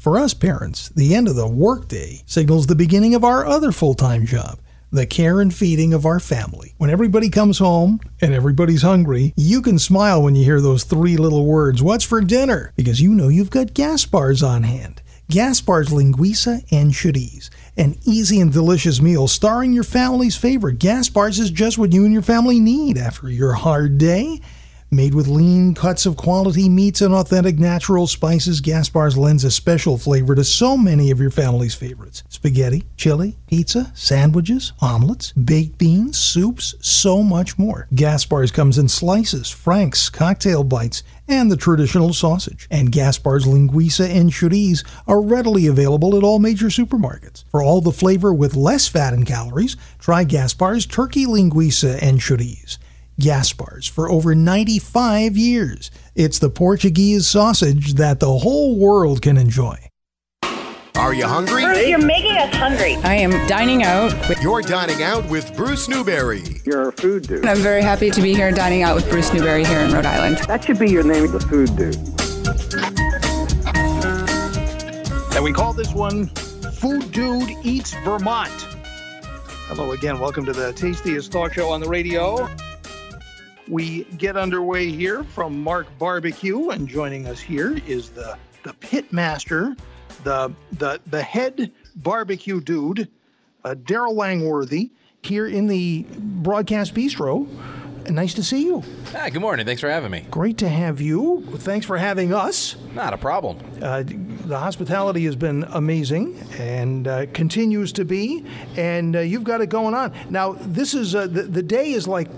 For us parents, the end of the workday signals the beginning of our other full time job the care and feeding of our family. When everybody comes home and everybody's hungry, you can smile when you hear those three little words, What's for dinner? Because you know you've got Gaspar's on hand. Gaspar's Linguiça and Chorizo. An easy and delicious meal starring your family's favorite. Gaspar's is just what you and your family need after your hard day. Made with lean cuts of quality meats and authentic natural spices, Gaspar's lends a special flavor to so many of your family's favorites spaghetti, chili, pizza, sandwiches, omelets, baked beans, soups, so much more. Gaspar's comes in slices, franks, cocktail bites, and the traditional sausage. And Gaspar's linguiça and chorizo are readily available at all major supermarkets. For all the flavor with less fat and calories, try Gaspar's turkey linguiça and chorizo. Gaspar's for over 95 years. It's the Portuguese sausage that the whole world can enjoy. Are you hungry? Bruce, you're making us hungry. I am dining out. With, You're dining out with Bruce Newberry. You're a food dude. I'm very happy to be here dining out with Bruce Newberry here in Rhode Island. That should be your name, the food dude. And we call this one Food Dude Eats Vermont. Hello again. Welcome to the tastiest talk show on the radio. We get underway here from Mark Barbecue, and joining us here is the the pit master, the the the head barbecue dude, uh, Daryl Langworthy, here in the broadcast bistro. Nice to see you. Hi, good morning. Thanks for having me. Great to have you. Thanks for having us. Not a problem. Uh, the hospitality has been amazing and uh, continues to be, and uh, you've got it going on. Now, this is uh, the, the day is like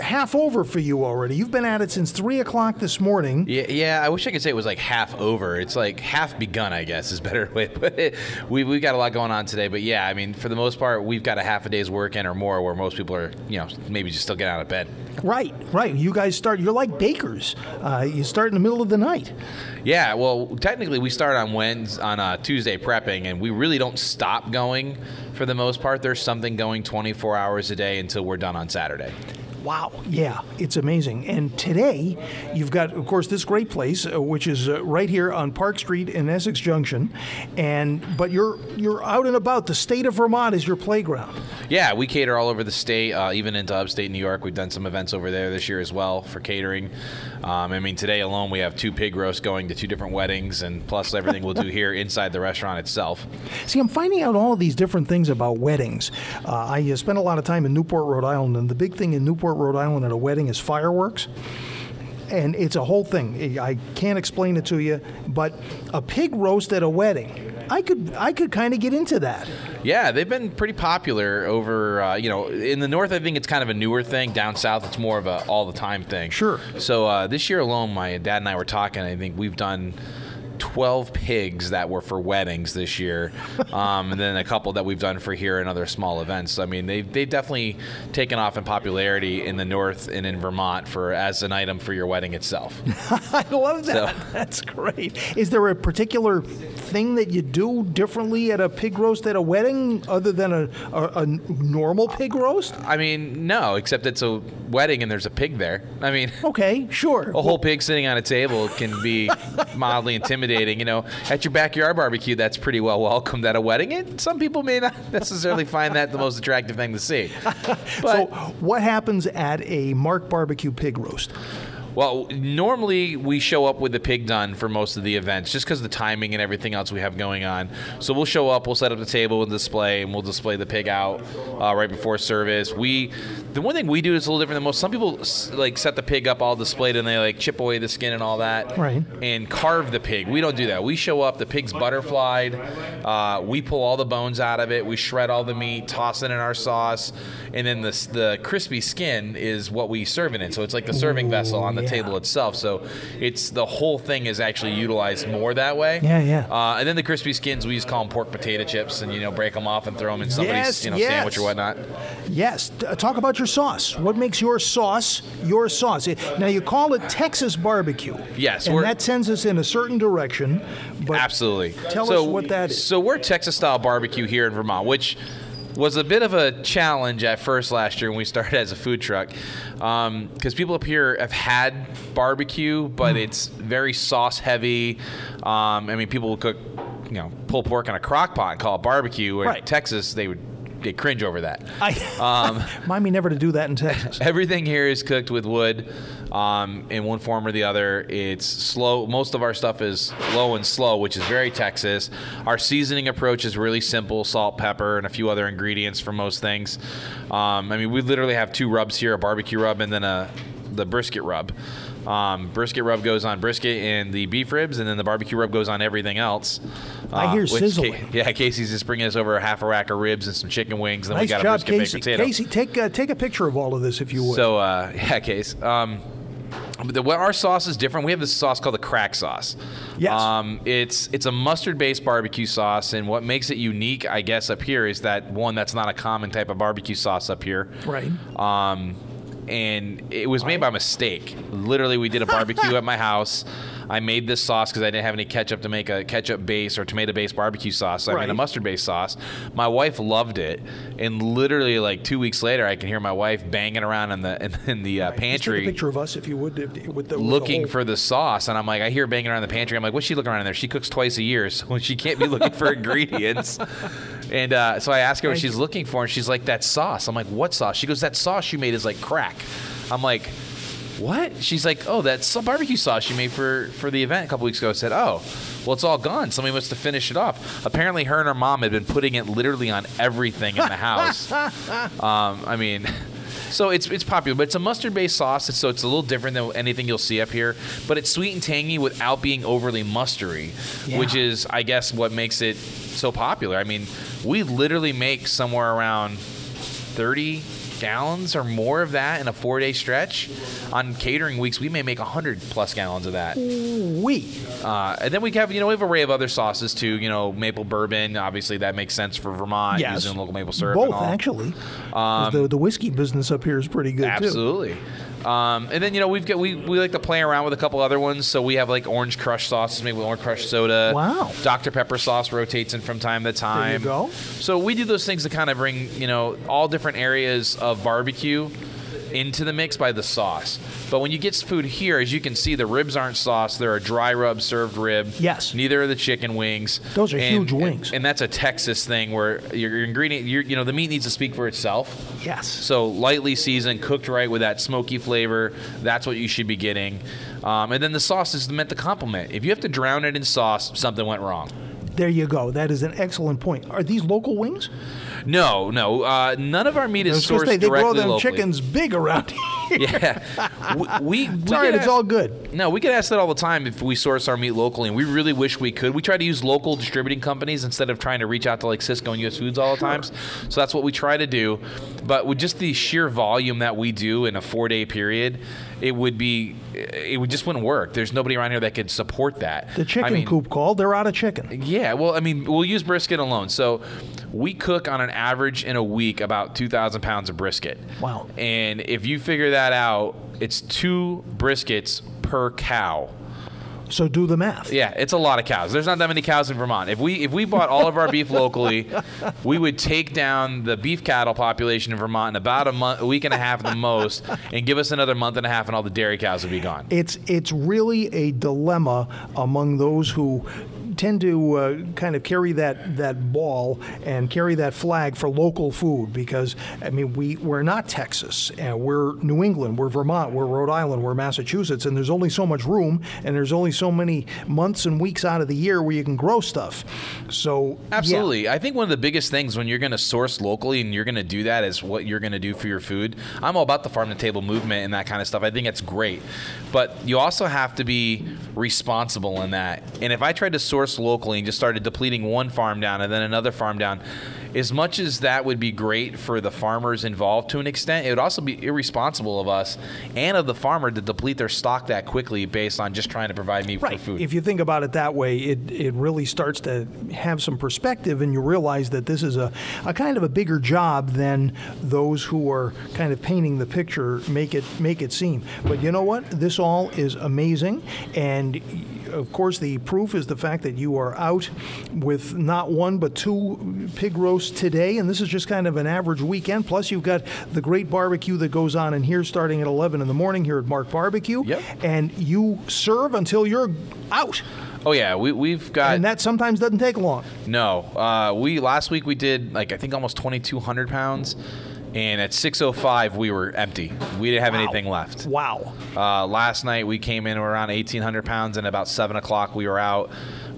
half over for you already. You've been at it since three o'clock this morning. Yeah, yeah. I wish I could say it was like half over. It's like half begun, I guess, is a better way to put it. We we've got a lot going on today, but yeah, I mean, for the most part, we've got a half a day's work in or more, where most people are, you know, maybe just still getting out of bed. Right, right. You guys start. You're like bakers. Uh, you start in the middle of the night. Yeah, well, technically, we start on Wednesday, on uh, Tuesday prepping, and we really don't stop going for the most part. There's something going 24 hours a day until we're done on Saturday. Wow. Yeah, it's amazing. And today, you've got, of course, this great place, uh, which is uh, right here on Park Street in Essex Junction. And but you're you're out and about. The state of Vermont is your playground. Yeah, we cater all over the state, uh, even into upstate New York. We've done some events over there this year as well for catering. Um, I mean, today alone we have two pig roasts going to two different weddings, and plus everything we'll do here inside the restaurant itself. See, I'm finding out all of these different things about weddings. Uh, I uh, spent a lot of time in Newport, Rhode Island, and the big thing in Newport, Rhode Island at a wedding is fireworks. And it's a whole thing. I can't explain it to you, but a pig roast at a wedding, I could I could kind of get into that. Yeah, they've been pretty popular over, uh, you know, in the north. I think it's kind of a newer thing. Down south, it's more of a all the time thing. Sure. So uh, this year alone, my dad and I were talking. I think we've done. 12 pigs that were for weddings this year, um, and then a couple that we've done for here and other small events. I mean, they've, they've definitely taken off in popularity in the north and in Vermont for as an item for your wedding itself. I love that. So- That's great. Is there a particular thing that you do differently at a pig roast at a wedding other than a, a, a normal pig roast? I mean, no, except it's a wedding and there's a pig there. I mean, Okay, sure. a whole pig sitting on a table can be mildly intimidating. You know, at your backyard barbecue, that's pretty well welcomed. At a wedding, it, some people may not necessarily find that the most attractive thing to see. so, what happens at a Mark Barbecue pig roast? Well, normally we show up with the pig done for most of the events, just because the timing and everything else we have going on. So we'll show up, we'll set up the table and display, and we'll display the pig out uh, right before service. We, the one thing we do is a little different than most. Some people like set the pig up all displayed, and they like chip away the skin and all that, Right. And carve the pig. We don't do that. We show up, the pig's butterflied. Uh, we pull all the bones out of it. We shred all the meat, toss it in our sauce, and then the the crispy skin is what we serve it in. So it's like the serving vessel on the yeah. table itself. So it's the whole thing is actually utilized more that way. Yeah, yeah. Uh, and then the crispy skins, we just call them pork potato chips, and you know break them off and throw them in somebody's Yes, you know yes. sandwich or whatnot. Yes. uh, Talk about your sauce. What makes your sauce your sauce? Now you call it Texas barbecue. Yes, and that sends us in a certain direction. But Absolutely. Tell so, us what that is. So we're Texas style barbecue here in Vermont, which was a bit of a challenge at first last year when we started as a food truck, because people up here have had barbecue, but Hmm. it's very sauce heavy. Um, I mean, people will cook you know pulled pork in a crock pot and call it barbecue. In Right. Texas, they would they cringe over that. I, Um, mind me never to do that in Texas. Everything here is cooked with wood um, in one form or the other. It's slow. Most of our stuff is low and slow, which is very Texas. Our seasoning approach is really simple salt, pepper, and a few other ingredients for most things. Um, I mean, we literally have two rubs here a barbecue rub and then a the brisket rub. Um, brisket rub goes on brisket and the beef ribs, and then the barbecue rub goes on everything else. I hear which sizzling. Ca- yeah, Casey's just bringing us over a half a rack of ribs and some chicken wings. Then we nice got a job, brisket baked Casey. potato. Casey, take uh, take a picture of all of this if you would. So uh, yeah, case. Um, but the, our sauce is different. We have this sauce called the crack sauce. Yes. Um, it's it's a mustard-based barbecue sauce, and what makes it unique, I guess, up here is that one that's not a common type of barbecue sauce up here. Right. Um, and it was made by mistake. Literally, we did a barbecue at my house. I made this sauce because I didn't have any ketchup to make a ketchup base or tomato based barbecue sauce. So I made a mustard based sauce. My wife loved it, and literally like two weeks later, I can hear my wife banging around in the in, in the uh, a pantry picture of us if you would if- with the with looking the whole- for the sauce, and I'm like, I hear her banging around in the pantry. I'm like, what's she looking around in there? She cooks twice a year, so she can't be looking for ingredients. And uh, so I ask her what Thank she's you. looking for, and she's like, that sauce. I'm like, what sauce? She goes, that sauce you made is like crack. I'm like, what? She's like, oh, that's some barbecue sauce you made for for the event a couple weeks ago. I said, oh, well, it's all gone. Somebody must have finished it off. Apparently, her and her mom had been putting it literally on everything in the house. um, I mean. So it's it's popular, but it's a mustard-based sauce, so it's a little different than anything you'll see up here. But it's sweet and tangy without being overly mustery, which is, I guess, what makes it so popular. I mean, we literally make somewhere around 30 gallons or more of that in a four-day stretch. On catering weeks, we may make 100 plus gallons of that. we. Uh, and then we have, you know, we have an array of other sauces too. You know, maple bourbon. Obviously, that makes sense for Vermont Yes. using local maple syrup. Both and all. actually. 'Cause the the whiskey business up here is pretty good too. Absolutely. Um, and then you know we've got we, we like to play around with a couple other ones. So we have like orange crush sauces made with orange crush soda. Wow. Dr Pepper sauce rotates in from time to time. There you go. So we do those things to kind of bring you know all different areas of barbecue into the mix by the sauce. But when you get food here, as you can see, the ribs aren't sauce; they're a dry rub served rib. Yes. Neither are the chicken wings. Those are And- huge wings. And, that's a Texas thing where your, your ingredient, your, you know, the meat needs to speak for itself. Yes. So lightly seasoned, cooked right with that smoky flavor. That's what you should be getting. Um, and then the sauce is meant to complement. If you have to drown it in sauce, something went wrong. There you go. That is an excellent point. Are these local wings? No, no, uh, none of our meat is sourced say, they grow them locally. chickens big around here. Yeah, we, we, we It's all right. get It's all good. No, we get asked that all the time if we source our meat locally, and we really wish we could. We try to use local distributing companies instead of trying to reach out to like Sysco and US Foods all the times. So that's what we try to do. But with just the sheer volume that we do in a four day period, it would be, it would just wouldn't work. There's nobody around here that could support that. The chicken I mean, coop called. They're out of chicken. yeah, well, I mean, we'll use brisket alone. So we cook on an average in a week about 2,000 pounds of brisket. Wow. And if you figure that out, it's two briskets per cow. So do the math. Yeah, it's a lot of cows. There's not that many cows in Vermont. If we if we bought all of our beef locally, we would take down the beef cattle population in Vermont in about a month, a week and a half at the most, and give us another month and a half, and all the dairy cows would be gone. It's it's really a dilemma among those who tend to uh, kind of carry that that ball and carry that flag for local food because I mean we we're not Texas we're New England, we're Vermont, we're Rhode Island, we're Massachusetts, and there's only so much room and there's only so many months and weeks out of the year where you can grow stuff. So yeah. Absolutely. I think one of the biggest things when you're going to source locally and you're going to do that is what you're going to do for your food. I'm all about the farm to table movement and that kind of stuff. I think it's great. But you also have to be responsible in that. And if I tried to source locally and just started depleting one farm down and then another farm down, as much as that would be great for the farmers involved to an extent, it would also be irresponsible of us and of the farmer to deplete their stock that quickly based on just trying to provide me Right. for food. If you think about it that way, it, it really starts to have some perspective, and you realize that this is a, a kind of a bigger job than those who are kind of painting the picture make it make it seem. But you know what? This all is amazing, and of course, the proof is the fact that you are out with not one but two pig roasts today, and this is just kind of an average weekend. Plus, you've got the great barbecue that goes on in here starting at 11 in the morning here at Mark Barbecue. Yep. And you serve until you're out. Oh yeah, we we've got and that sometimes doesn't take long. no. Uh, we last week we did like I think almost 2,200 pounds, and at 6:05 we were empty. We didn't have Wow. anything left. Wow. Uh, last night we came in around 1,800 pounds, and about seven o'clock we were out.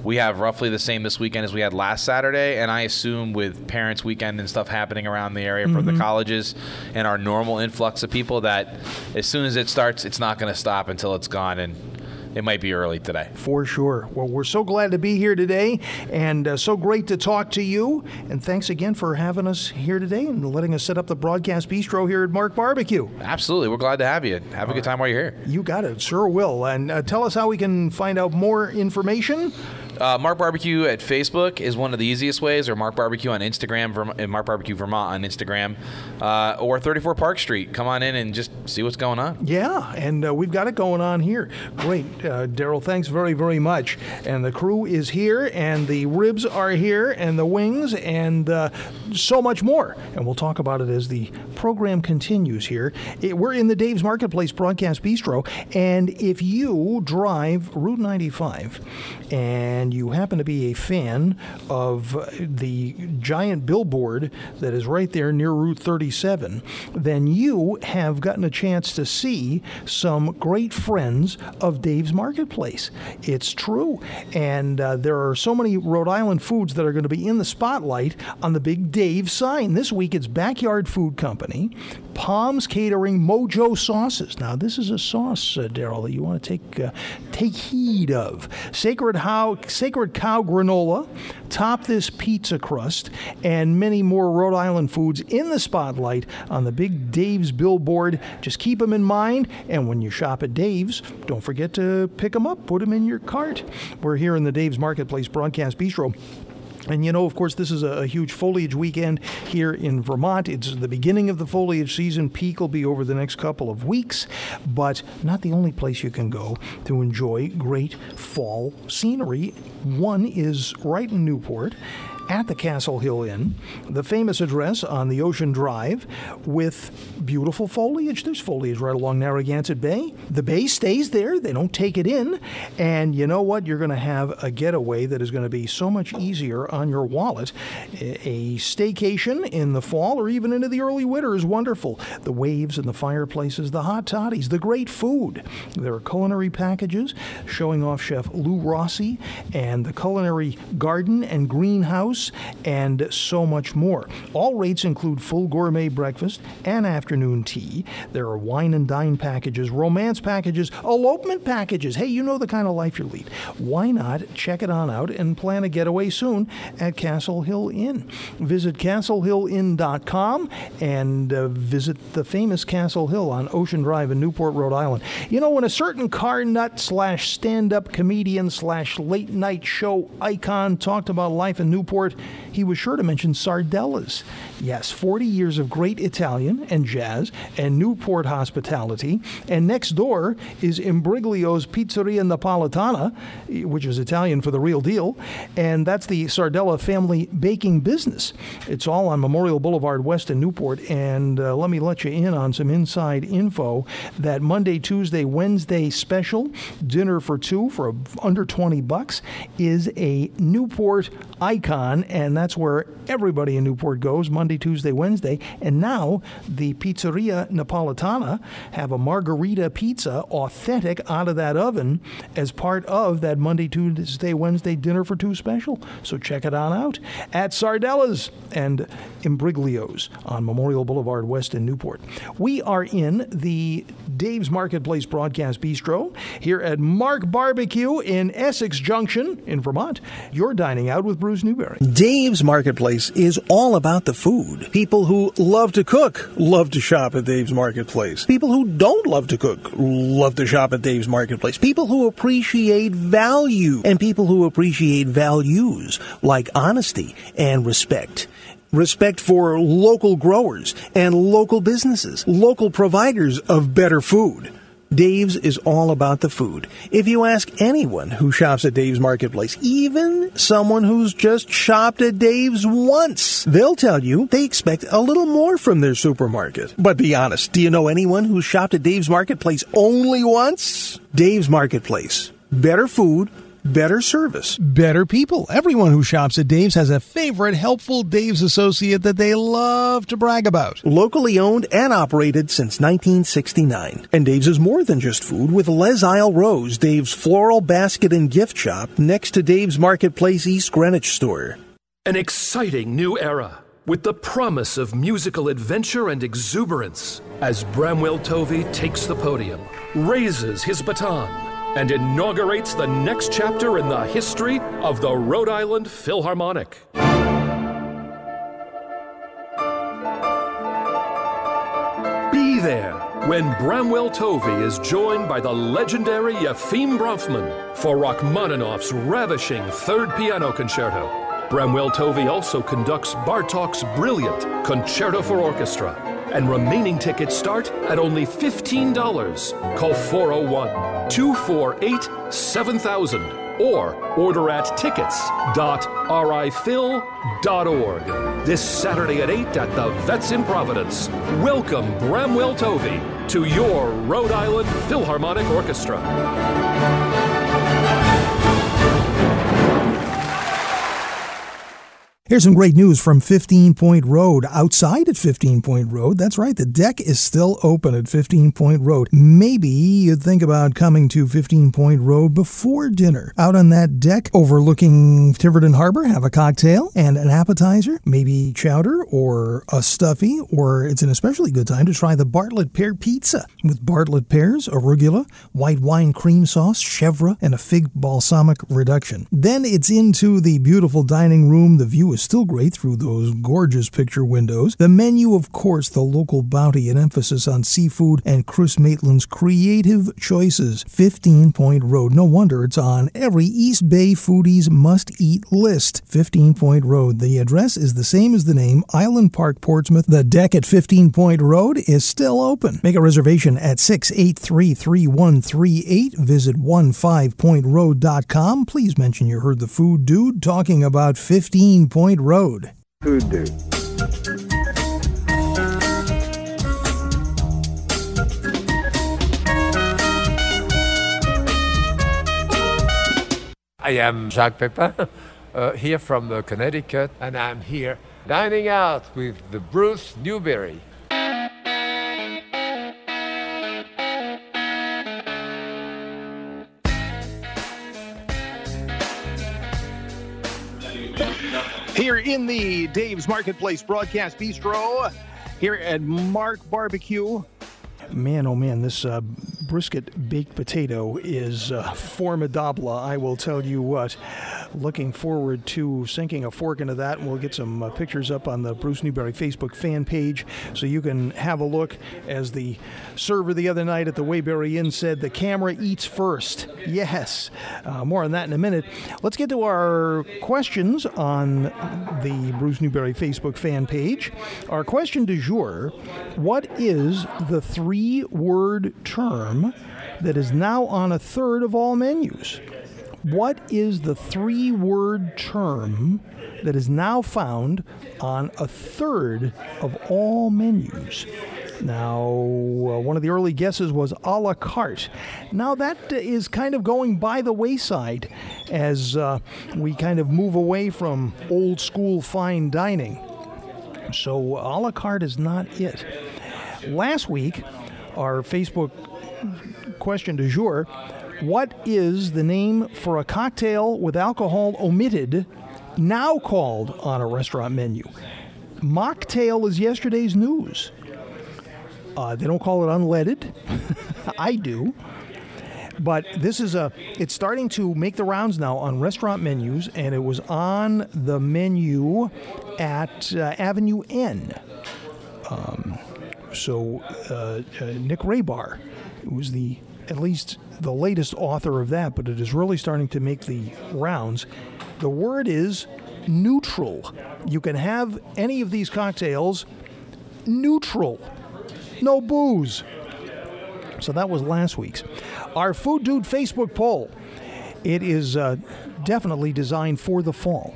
We have roughly the same this weekend as we had last Saturday, and I assume with Parents' Weekend and stuff happening around the area for the colleges and our normal influx of people, that as soon as it starts, it's not going to stop until it's gone, and it might be early today. For sure. Well, we're so glad to be here today and uh, so great to talk to you. And thanks again for having us here today and letting us set up the broadcast bistro here at Mark Barbecue. Absolutely, we're glad to have you. Have a good time while you're here. You got it. Sure will. And uh, tell us how we can find out more information. Uh, Mark Barbecue at Facebook is one of the easiest ways, or Mark Barbecue on Instagram, Verm- uh, Mark Barbecue Vermont on Instagram, uh, or 34 Park Street. Come on in and just see what's going on. Yeah, and uh, we've got it going on here. Great. Uh, Daryl, thanks very, very much. And the crew is here, and the ribs are here, and the wings, and uh, so much more. And we'll talk about it as the program continues here. It, we're in the Dave's Marketplace Broadcast Bistro, and if you drive Route 95 and you happen to be a fan of the giant billboard that is right there near Route 37, then you have gotten a chance to see some great friends of Dave's Marketplace. It's true. And uh, there are so many Rhode Island foods that are going to be in the spotlight on the big Dave sign. This week it's Backyard Food Company, Palms Catering, Mojo Sauces. Now, this is a sauce, uh, Daryl, that you want to take uh, take heed of. Sacred How Sacred Cow Granola, Top This Pizza Crust, and many more Rhode Island foods in the spotlight on the big Dave's billboard. Just keep them in mind, and when you shop at Dave's, don't forget to pick them up, put them in your cart. We're here in the Dave's Marketplace Broadcast Bistro. And you know, of course, this is a, huge foliage weekend here in Vermont. It's the beginning of the foliage season. Peak will be over the next couple of weeks, but not the only place you can go to enjoy great fall scenery. One is right in Newport at the Castle Hill Inn, the famous address on the Ocean Drive with beautiful foliage. There's foliage right along Narragansett Bay. The bay stays there, they don't take it in. And you know what? You're going to have a getaway that is going to be so much easier on your wallet. A staycation in the fall or even into the early winter is wonderful. The waves and the fireplaces, the hot toddies, the great food. There are culinary packages showing off Chef Lou Rossi and the culinary garden and greenhouse and so much more. All rates include full gourmet breakfast and afternoon tea. There are wine and dine packages, romance packages, elopement packages. Hey, you know the kind of life you lead. Why not check it on out and plan a getaway soon at Castle Hill Inn? Visit castlehillinn.com and uh, visit the famous Castle Hill on Ocean Drive in Newport, Rhode Island. You know, when a certain car nut slash stand up comedian slash late night show icon talked about life in Newport, he was sure to mention Sardellas. Yes, 40 years of great Italian and jazz and Newport hospitality. And next door is Imbriglio's Pizzeria Napolitana, which is Italian for the real deal. And that's the Sardella family baking business. It's all on Memorial Boulevard West in Newport. And uh, let me let you in on some inside info that Monday, Tuesday, Wednesday special dinner for two for under 20 bucks is a Newport icon. And that's where everybody in Newport goes Monday, Tuesday, Wednesday. And now the Pizzeria Napolitana have a margarita pizza authentic out of that oven as part of that Monday, Tuesday, Wednesday dinner for two special. So check it on out at Sardella's and Imbriglio's on Memorial Boulevard West in Newport. We are in the Dave's Marketplace Broadcast Bistro here at Mark Barbecue in Essex Junction in Vermont. You're dining out with Bruce Newberry. Dave's Marketplace is all about the food. People who love to cook love to shop at Dave's Marketplace. People who don't love to cook love to shop at Dave's Marketplace. People who appreciate value and people who appreciate values like honesty and respect. Respect for local growers and local businesses, local providers of better food. Dave's is all about the food. If you ask anyone who shops at Dave's Marketplace, even someone who's just shopped at Dave's once, they'll tell you they expect a little more from their supermarket. But be honest, do you know anyone who's shopped at Dave's Marketplace only once? Dave's Marketplace. Better food better service, better people. Everyone who shops at Dave's has a favorite helpful Dave's associate that they love to brag about. Locally owned and operated since 1969. And Dave's is more than just food with Les Isle Rose, Dave's floral basket and gift shop next to Dave's Marketplace East Greenwich store. An exciting new era with the promise of musical adventure and exuberance as Bramwell Tovey takes the podium, raises his baton, and inaugurates the next chapter in the history of the Rhode Island Philharmonic. Be there when Bramwell Tovey is joined by the legendary Yefim Bronfman for Rachmaninoff's ravishing third piano concerto. Bramwell Tovey also conducts Bartok's brilliant Concerto for Orchestra, and remaining tickets start at only $15. Call 401 248 7000 or order at tickets.riphil.org. This Saturday at 8 at the Vets in Providence. Welcome Bramwell Tovey to your Rhode Island Philharmonic Orchestra. Here's some great news from 15 Point Road. Outside at 15 Point Road, that's right, the deck is still open at 15 Point Road. Maybe you'd think about coming to 15 Point Road before dinner. Out on that deck overlooking Tiverton Harbor, have a cocktail and an appetizer, maybe chowder or a stuffy, or it's an especially good time to try the Bartlett Pear Pizza with Bartlett pears, arugula, white wine cream sauce, chèvre, and a fig balsamic reduction. Then it's into the beautiful dining room. The view still great through those gorgeous picture windows. The menu, of course, the local bounty and emphasis on seafood and Chris Maitland's creative choices. 15 Point Road. No wonder it's on every East Bay foodie's must eat list. 15 Point Road. The address is the same as the name Island Park, Portsmouth. The deck at 15 Point Road is still open. Make a reservation at 683 3138. Visit 15pointroad.com. Please mention you heard the food dude talking about 15 Point Road. Food dude. I am Jacques Pepin, uh, here from uh, Connecticut, and I'm here dining out with the Bruce Newberry. Here in the Dave's Marketplace Broadcast Bistro, here at Mark Barbecue. Man, oh man, this uh, brisket baked potato is uh, formidable. I will tell you what. Looking forward to sinking a fork into that, we'll get some uh, pictures up on the Bruce Newberry Facebook fan page so you can have a look. As the server the other night at the Waybury Inn said, the camera eats first. Yes. Uh, more on that in a minute. Let's get to our questions on the Bruce Newberry Facebook fan page. Our question du jour What is the three word term that is now on a third of all menus? What is the three word term that is now found on a third of all menus? Now, uh, one of the early guesses was a la carte. Now, that is kind of going by the wayside as uh, we kind of move away from old school fine dining. So, a la carte is not it. Last week, our Facebook question du jour what is the name for a cocktail with alcohol omitted now called on a restaurant menu? Mocktail is yesterday's news. Uh, they don't call it unleaded. I do. But this is a, it's starting to make the rounds now on restaurant menus, and it was on the menu at uh, Avenue N. Um, so uh, uh, Nick Raybar was the at least the latest author of that, but it is really starting to make the rounds. The word is neutral. You can have any of these cocktails neutral, no booze. So that was last week's. Our Food Dude Facebook poll. It is uh, definitely designed for the fall.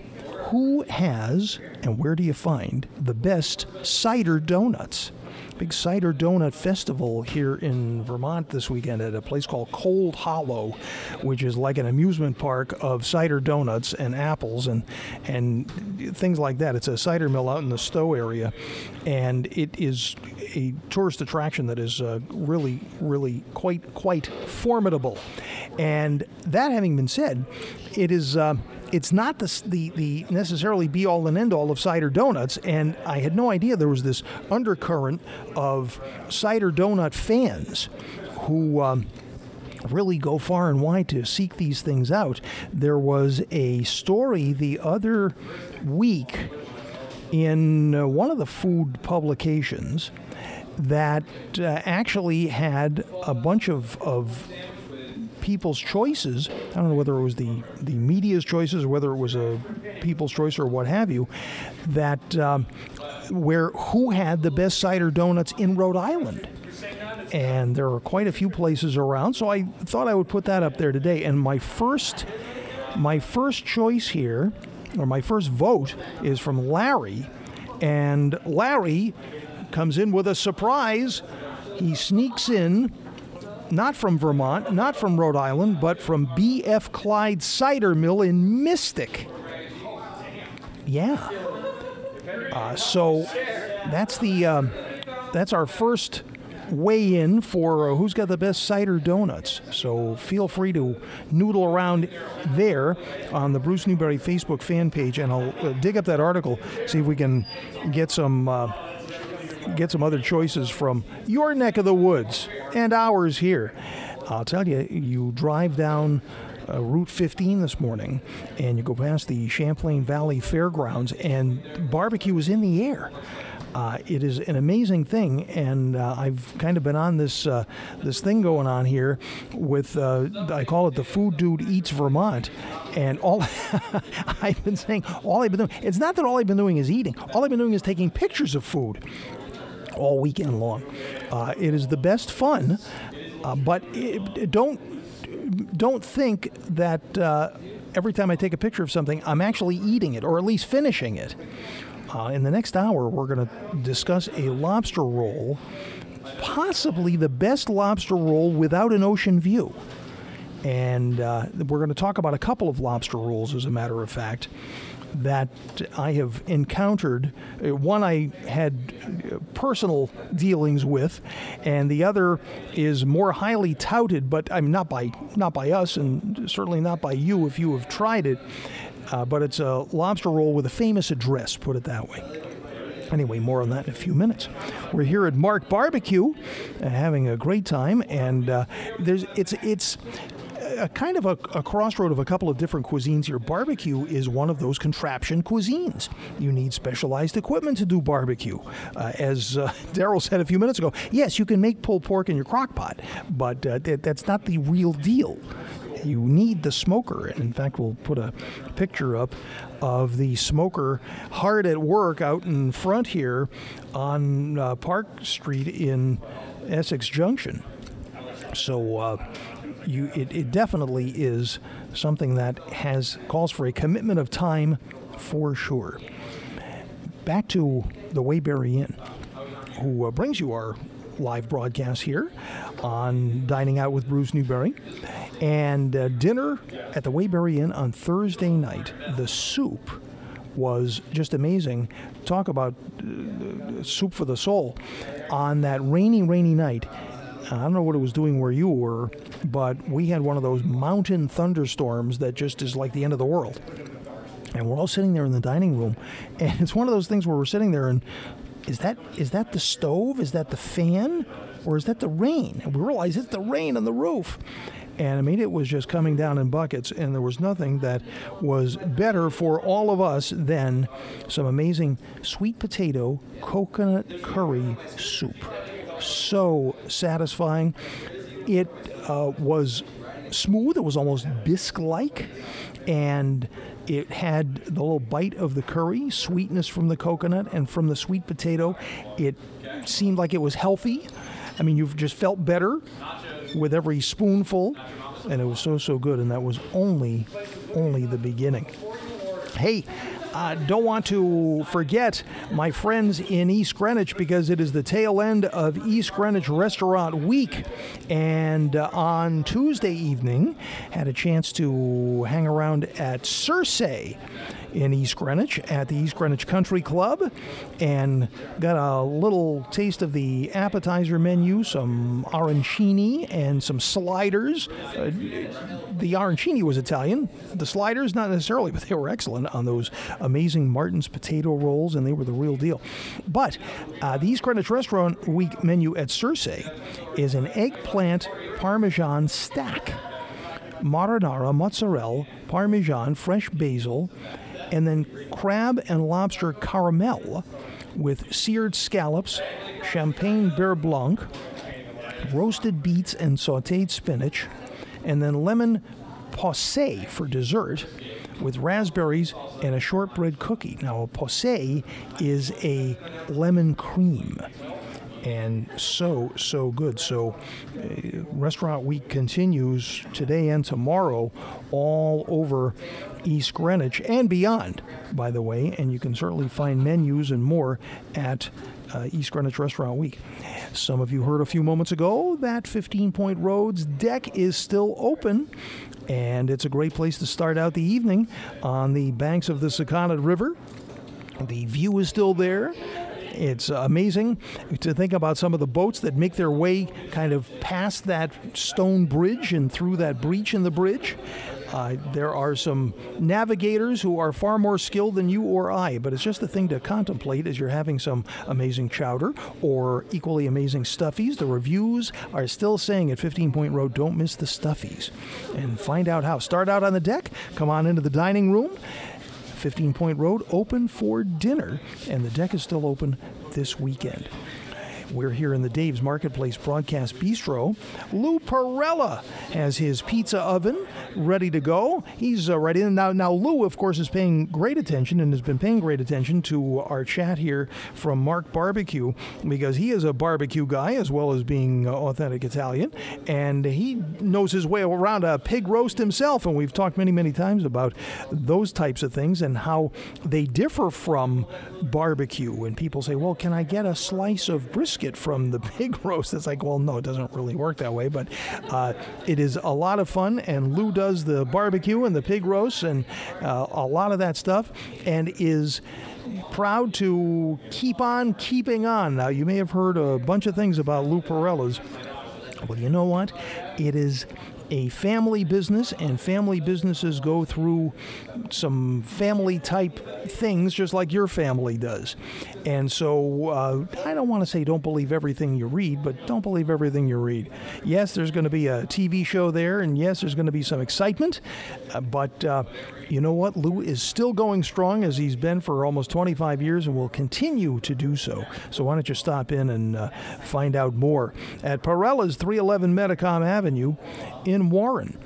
Who has and where do you find the best cider donuts? Big cider donut festival here in Vermont this weekend at a place called Cold Hollow, which is like an amusement park of cider donuts and apples and and things like that. It's a cider mill out in the Stowe area, and it is a tourist attraction that is uh, really, really quite quite formidable. And that having been said, it is. Uh, it's not the, the, the necessarily be all and end all of cider donuts, and I had no idea there was this undercurrent of cider donut fans who. Um, really go far and wide to seek these things out. There was a story the other week in uh, one of the food publications that uh, actually had a bunch of, of people's choices. I don't know whether it was the, the media's choices or whether it was a people's choice or what have you. That um, where who had the best cider donuts in Rhode Island. And there are quite a few places around, so I thought I would put that up there today. And my first, my first choice here, or my first vote, is from Larry, and Larry comes in with a surprise. He sneaks in not from Vermont, not from Rhode Island, but from B.F. Clyde Cider Mill in Mystic. Yeah. Uh, so that's the um, that's our first weigh in for uh, who's got the best cider donuts. So feel free to noodle around there on the Bruce Newberry Facebook fan page, and I'll uh, dig up that article, see if we can get some. Get some other choices from your neck of the woods and ours here. I'll tell you, you drive down uh, Route 15 this morning and you go past the Champlain Valley Fairgrounds, and barbecue is in the air. Uh, it is an amazing thing, and uh, I've kind of been on this uh, this thing going on here with uh, I call it the Food Dude Eats Vermont, and all I've been saying, all I've been doing. It's not that all I've been doing is eating. All I've been doing is taking pictures of food all weekend long. Uh, it is the best fun, uh, but it, don't don't think that uh, every time I take a picture of something, I'm actually eating it or at least finishing it. Uh, in the next hour, we're going to discuss a lobster roll, possibly the best lobster roll without an ocean view. And uh, we're going to talk about a couple of lobster rolls, as a matter of fact that I have encountered. Uh, one I had uh, personal dealings with, and the other is more highly touted, but I'm mean, not by not by us, and certainly not by you if you have tried it. Uh, but it's a lobster roll with a famous address, put it that way. Anyway, more on that in a few minutes. We're here at Mark Barbecue, uh, having a great time, and uh, there's it's it's a kind of a, a, crossroad of a couple of different cuisines here. Barbecue is one of those contraption cuisines. You need specialized equipment to do barbecue. Uh, as uh, Daryl said a few minutes ago, yes, you can make pulled pork in your crock pot, but uh, th- that's not the real deal. You need the smoker. And in fact, we'll put a picture up of the smoker hard at work out in front here on uh, Park Street in Essex Junction. So, uh, you it, it definitely is something that has calls for a commitment of time for sure. Back to the Waybury Inn, who uh, brings you our live broadcast here on Dining Out with Bruce Newberry. And uh, dinner at the Waybury Inn on Thursday night. The soup was just amazing. Talk about uh, soup for the soul. On that rainy, rainy night, I don't know what it was doing where you were, but we had one of those mountain thunderstorms that just is like the end of the world. And we're all sitting there in the dining room, and it's one of those things where we're sitting there and is that is that the stove? Is that the fan? Or is that the rain? And we realize it's the rain on the roof. And I mean, it was just coming down in buckets, and there was nothing that was better for all of us than some amazing sweet potato coconut curry soup. So satisfying. It uh, was smooth, it was almost bisque like, and it had the little bite of the curry, sweetness from the coconut, and from the sweet potato. It seemed like it was healthy. I mean, you've just felt better with every spoonful, and it was so, so good, and that was only, only the beginning. Hey, uh, don't want to forget my friends in East Greenwich because it is the tail end of East Greenwich Restaurant Week. And uh, on Tuesday evening, had a chance to hang around at Circe in East Greenwich at the East Greenwich Country Club and got a little taste of the appetizer menu, some arancini and some sliders. Uh, the arancini was Italian, the sliders not necessarily, but they were excellent on those amazing Martin's potato rolls, and they were the real deal. But uh, the East Greenwich Restaurant Week menu at Circe is an eggplant parmesan stack marinara, mozzarella, parmesan, fresh basil, and then crab and lobster caramel with seared scallops, champagne beurre blanc, roasted beets and sauteed spinach, and then lemon posset for dessert with raspberries and a shortbread cookie. Now, a posset is a lemon cream and so so good. So, uh, Restaurant Week continues today and tomorrow, all over East Greenwich and beyond. By the way, and you can certainly find menus and more at uh, East Greenwich Restaurant Week. Some of you heard a few moments ago that 15 Point Road's deck is still open. And it's a great place to start out the evening on the banks of the Sakonnet River. The view is still there. It's amazing to think about some of the boats that make their way kind of past that stone bridge and through that breach in the bridge. Uh, there are some navigators who are far more skilled than you or I, but it's just a thing to contemplate as you're having some amazing chowder or equally amazing stuffies. The reviews are still saying at 15 Point Road, don't miss the stuffies. And find out how. Start out on the deck, come on into the dining room. 15 Point Road open for dinner, and the deck is still open this weekend. We're here in the Dave's Marketplace Broadcast Bistro. Lou Perella has his pizza oven ready to go. He's uh, ready. Now, now, Lou, of course, is paying great attention and has been paying great attention to our chat here from Mark Barbecue because he is a barbecue guy as well as being uh, authentic Italian. And he knows his way around a pig roast himself. And we've talked many, many times about those types of things and how they differ from barbecue. And people say, well, can I get a slice of brisket? From the pig roast. It's like, well, no, it doesn't really work that way, but uh, it is a lot of fun. And Lou does the barbecue and the pig roast and uh, a lot of that stuff, and is proud to keep on keeping on. Now, you may have heard a bunch of things about Lou Perella's. Well, you know what? It is a family business, and family businesses go through some family type things just like your family does. And so uh, I don't want to say don't believe everything you read, but don't believe everything you read. Yes, there's going to be a TV show there, and yes, there's going to be some excitement, uh, but uh, you know what? Lou is still going strong as he's been for almost 25 years and will continue to do so. So why don't you stop in and uh, find out more at Perella's 311 Metacom Avenue in Warren.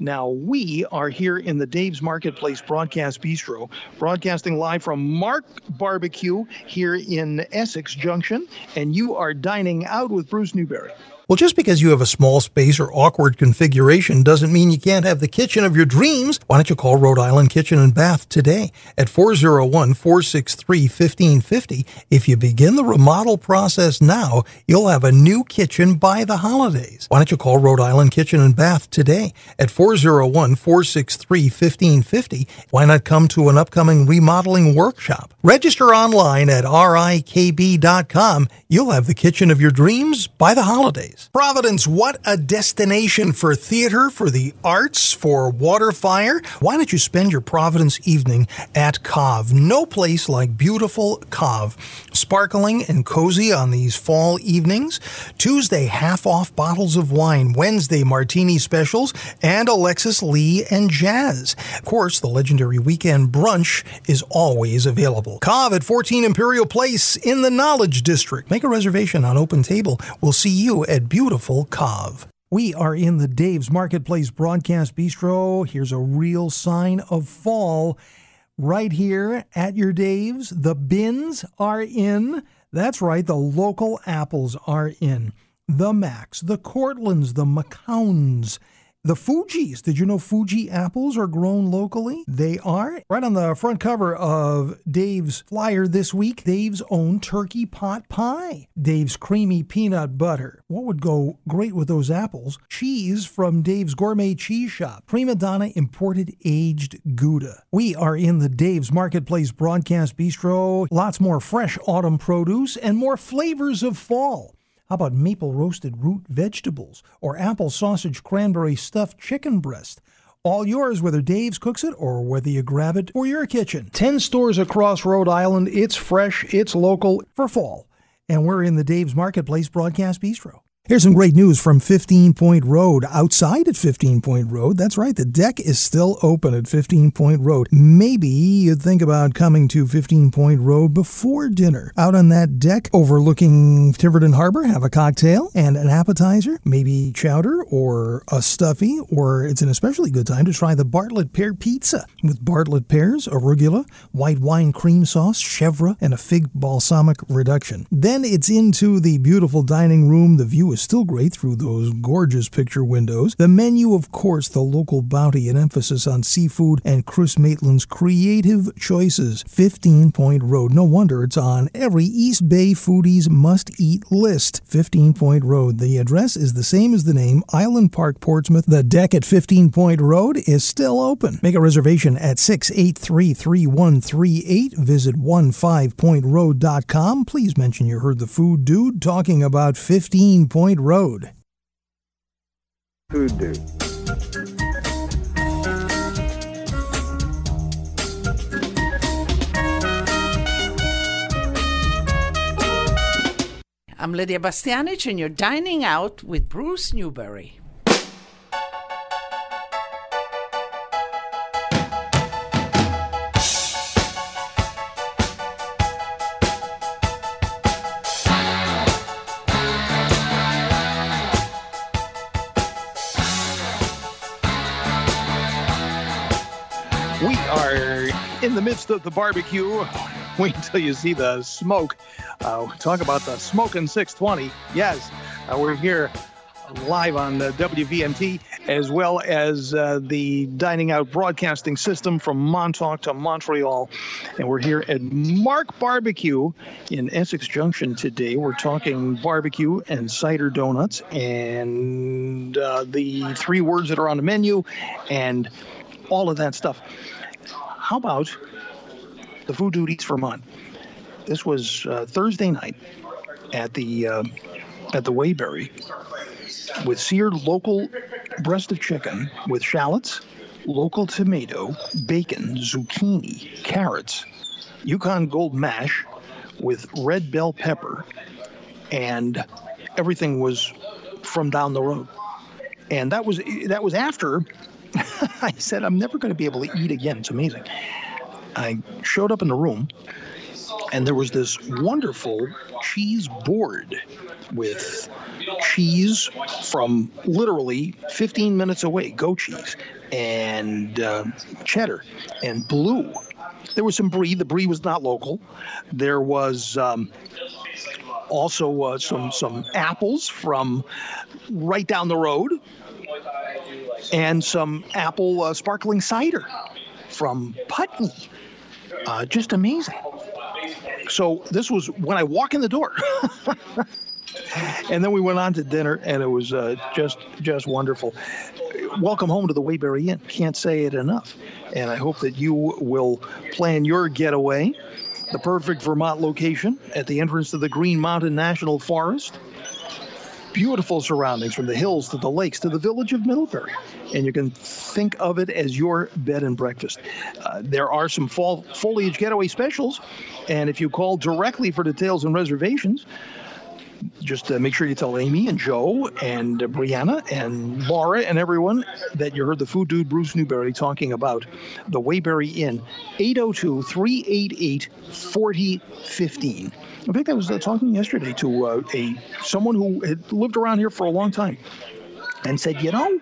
Now, we are here in the Dave's Marketplace Broadcast Bistro, broadcasting live from Mark Barbecue here in Essex Junction, and you are dining out with Bruce Newberry. Well, just because you have a small space or awkward configuration doesn't mean you can't have the kitchen of your dreams. Why don't you call Rhode Island Kitchen and Bath today at 401 463 1550? If you begin the remodel process now, you'll have a new kitchen by the holidays. Why don't you call Rhode Island Kitchen and Bath today at 401 463 1550? Why not come to an upcoming remodeling workshop? Register online at rikb.com. You'll have the kitchen of your dreams by the holidays. Providence, what a destination for theater, for the arts, for WaterFire. Why don't you spend your Providence evening at Cove? No place like beautiful Cove. Sparkling and cozy on these fall evenings. Tuesday, half off bottles of wine. Wednesday, martini specials, and Alexis Lee and Jazz. Of course, the legendary weekend brunch is always available. Cove at 14 Imperial Place in the Knowledge District. Make a reservation on Open Table. We'll see you at beautiful Cove. We are in the Dave's Marketplace Broadcast Bistro. Here's a real sign of fall right here at your Dave's. The bins are in. That's right, the local apples are in. The Macs, the Cortlands, the Macouns, The Fuji's. Did you know Fuji apples are grown locally? They are. Right on the front cover of Dave's flyer this week, Dave's own turkey pot pie. Dave's creamy peanut butter. What would go great with those apples? Cheese from Dave's Gourmet Cheese Shop. Prima Donna imported aged Gouda. We are in the Dave's Marketplace Broadcast Bistro. Lots more fresh autumn produce and more flavors of fall. How about maple roasted root vegetables or apple sausage cranberry stuffed chicken breast? All yours, whether Dave's cooks it or whether you grab it for your kitchen. 10 stores across Rhode Island. It's fresh, it's local for fall. And we're in the Dave's Marketplace Broadcast Bistro. Here's some great news from 15 Point Road. Outside at 15 Point Road, that's right, the deck is still open at 15 Point Road. Maybe you'd think about coming to 15 Point Road before dinner. Out on that deck overlooking Tiverton Harbor, have a cocktail and an appetizer, maybe chowder or a stuffy, or it's an especially good time to try the Bartlett Pear Pizza with Bartlett pears, arugula, white wine cream sauce, chèvre, and a fig balsamic reduction. Then it's into the beautiful dining room. The view is still great through those gorgeous picture windows. The menu, of course, the local bounty and emphasis on seafood and Chris Maitland's creative choices. 15 Point Road. No wonder it's on every East Bay foodie's must eat list. 15 Point Road. The address is the same as the name Island Park, Portsmouth. The deck at 15 Point Road is still open. Make a reservation at 683 3138. Visit 15pointroad.com. Please mention you heard the food dude talking about 15 Point Road. Food Dude. I'm Lydia Bastianich, and you're dining out with Bruce Newberry. In the midst of the barbecue. Wait until you see the smoke. Uh, talk about the smoking 620. Yes, uh, we're here live on the WVMT as well as uh, the Dining Out broadcasting system from Montauk to Montreal. And we're here at Mark Barbecue in Essex Junction today. We're talking barbecue and cider donuts and uh, the three words that are on the menu and all of that stuff. How about the Food Dude Eats Vermont? This was uh, Thursday night at the uh, at the Waybury with seared local breast of chicken with shallots, local tomato, bacon, zucchini, carrots, Yukon Gold mash with red bell pepper, and everything was from down the road. And that was that was after I said I'm never going to be able to eat again. It's amazing. I showed up in the room, and there was this wonderful cheese board with cheese from literally 15 minutes away, goat cheese, and uh, cheddar, and blue. There was some brie. The brie was not local. There was um, also uh, some some apples from right down the road, and some apple uh, sparkling cider from Putney. Uh, just amazing. So this was when I walk in the door. and then we went on to dinner, and it was uh, just just wonderful. Welcome home to the Waybury Inn. Can't say it enough. And I hope that you will plan your getaway. The perfect Vermont location at the entrance to the Green Mountain National Forest. Beautiful surroundings from the hills to the lakes to the village of Middlebury. And you can think of it as your bed and breakfast. Uh, there are some fall foliage getaway specials. And if you call directly for details and reservations, just uh, make sure you tell Amy and Joe and uh, Brianna and Laura and everyone that you heard the food dude Bruce Newberry talking about the Waybury Inn, 802 388 4015. In think I was uh, talking yesterday to uh, a someone who had lived around here for a long time and said, you know,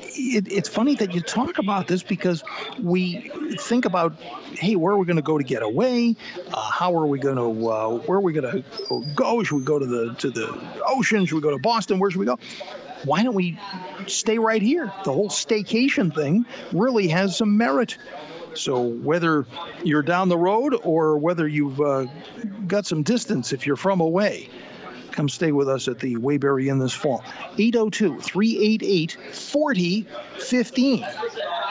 it, it's funny that you talk about this because we think about, hey, where are we going to go to get away? Uh, how are we going to, uh, where are we going to go? Should we go to the to the ocean? Should we go to Boston? Where should we go? why don't we stay right here? The whole staycation thing really has some merit. So whether you're down the road or whether you've uh, got some distance, if you're from away, come stay with us at the Waybury Inn this fall. 802 388 4015.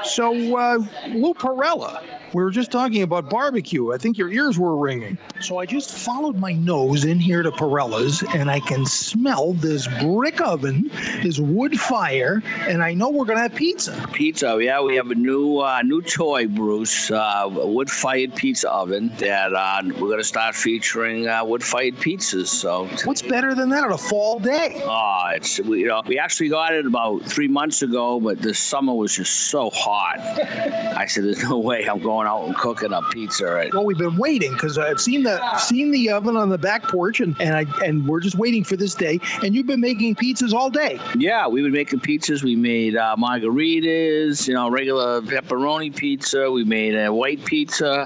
So, uh, Lou Parella, we were just talking about barbecue. I think your ears were ringing. So I just followed my nose in here to Parella's, and I can smell this brick oven, this wood fire, and I know we're going to have pizza. Pizza, yeah, we have a new uh, new toy, Bruce, uh, a wood-fired pizza oven that uh, we're going to start featuring uh, wood-fired pizzas. So what's better than that on a fall day? Oh, it's we, you know we actually got it about three months ago, but the summer was just so hot. I said, "There's no way I'm going out and cooking a pizza." Right? Well, we've been waiting because I've seen the seen the oven on the back porch, and and I and we're just waiting for this day. And you've been making pizzas all day. Yeah, we've been making pizzas. We made uh, margaritas, you know, regular pepperoni pizza. We made a white pizza,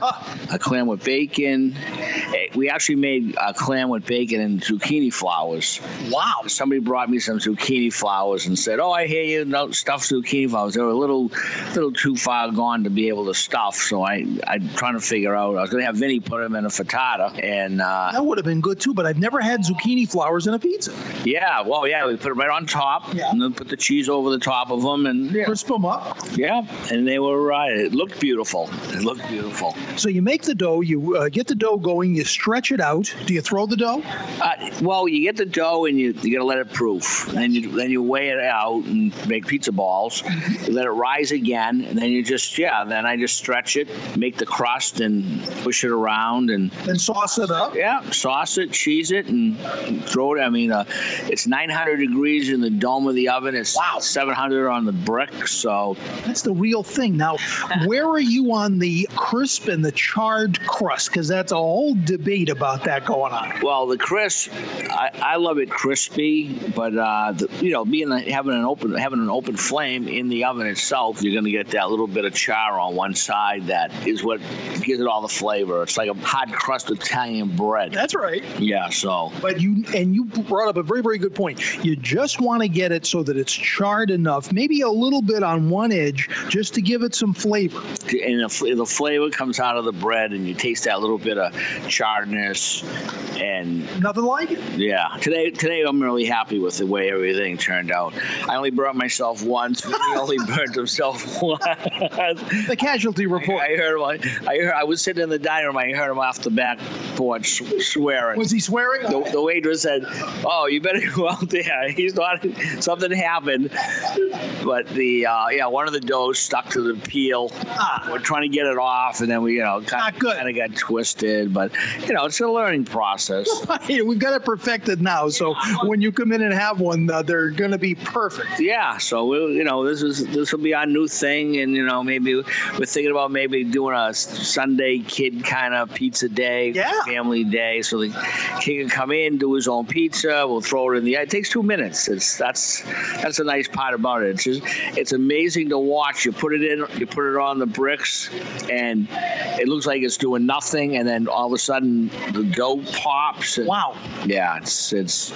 a clam with bacon. Eh, We actually made a clam with bacon and zucchini flowers. Wow! Somebody brought me some zucchini flowers and said, "Oh, I hear you no, stuff zucchini flowers." They were a little, little too far gone to be able to stuff. So I, I'm trying to figure out. I was going to have Vinny put them in a frittata, and uh, That would have been good too, but I've never had zucchini flowers in a pizza. yeah, well, yeah, we put them right on top, and then put the cheese over the top of them, and yeah. crisp them up. Yeah, and they were right. It looked beautiful. It looked beautiful. So you make the dough, you uh, get the dough going, you stretch it out. Do you throw the dough? Uh, well, you get the dough and you, you got to let it proof. Then you then you weigh it out and make pizza balls. You let it rise again, and then you just yeah. Then I just stretch it, make the crust, and push it around, and and sauce it up. Yeah, sauce it, cheese it, and throw it. I mean, uh, it's 900 degrees in the dome of the oven. It's wow. 700 on the brick. So That's the real thing. Now, where are you on the crisp and the charred crust? Because that's a whole debate about that going on. Well, the crisp, I, I love it crispy, but uh, the, you know, being having an open having an open flame in the oven itself, you're going to get that little bit of char on one side. That is what gives it all the flavor. It's like a hot crust Italian bread. That's right. Yeah. So. But you and you brought up a very very good point. You just want to get it so that it's charred enough, maybe a little bit on one edge, just to give it some flavor. And the, the flavor comes out of the bread, and you taste that little bit of charredness, and nothing like it. Yeah, today today I'm really happy with the way everything turned out. I only burnt myself once. Vinny only burnt himself once. The casualty report. I heard him. I heard. I was sitting in the dining room. I heard him off the back porch swearing. Was he swearing? The, the waitress said, "Oh, you better go out there. He's not. Something happened." But the uh, yeah, one of the doughs stuck to the peel. We're trying to get it off, and then we you know kind of got twisted. But you know, it's a learning process. We've got it perfected now, so when you come in and have one, uh, they're going to be perfect. Yeah, so we'll, you know, this is this will be our new thing, and you know, maybe we're thinking about maybe doing a Sunday kid kind of pizza day, Yeah. family day, so the kid can come in, do his own pizza. We'll throw it in the. It takes two minutes. It's that's that's a nice part about it. It's just it's amazing to watch. You put it in, you put it on the bricks, and it looks like it's doing nothing, and then all of a sudden the dough pops. And, Wow. Yeah, it's it's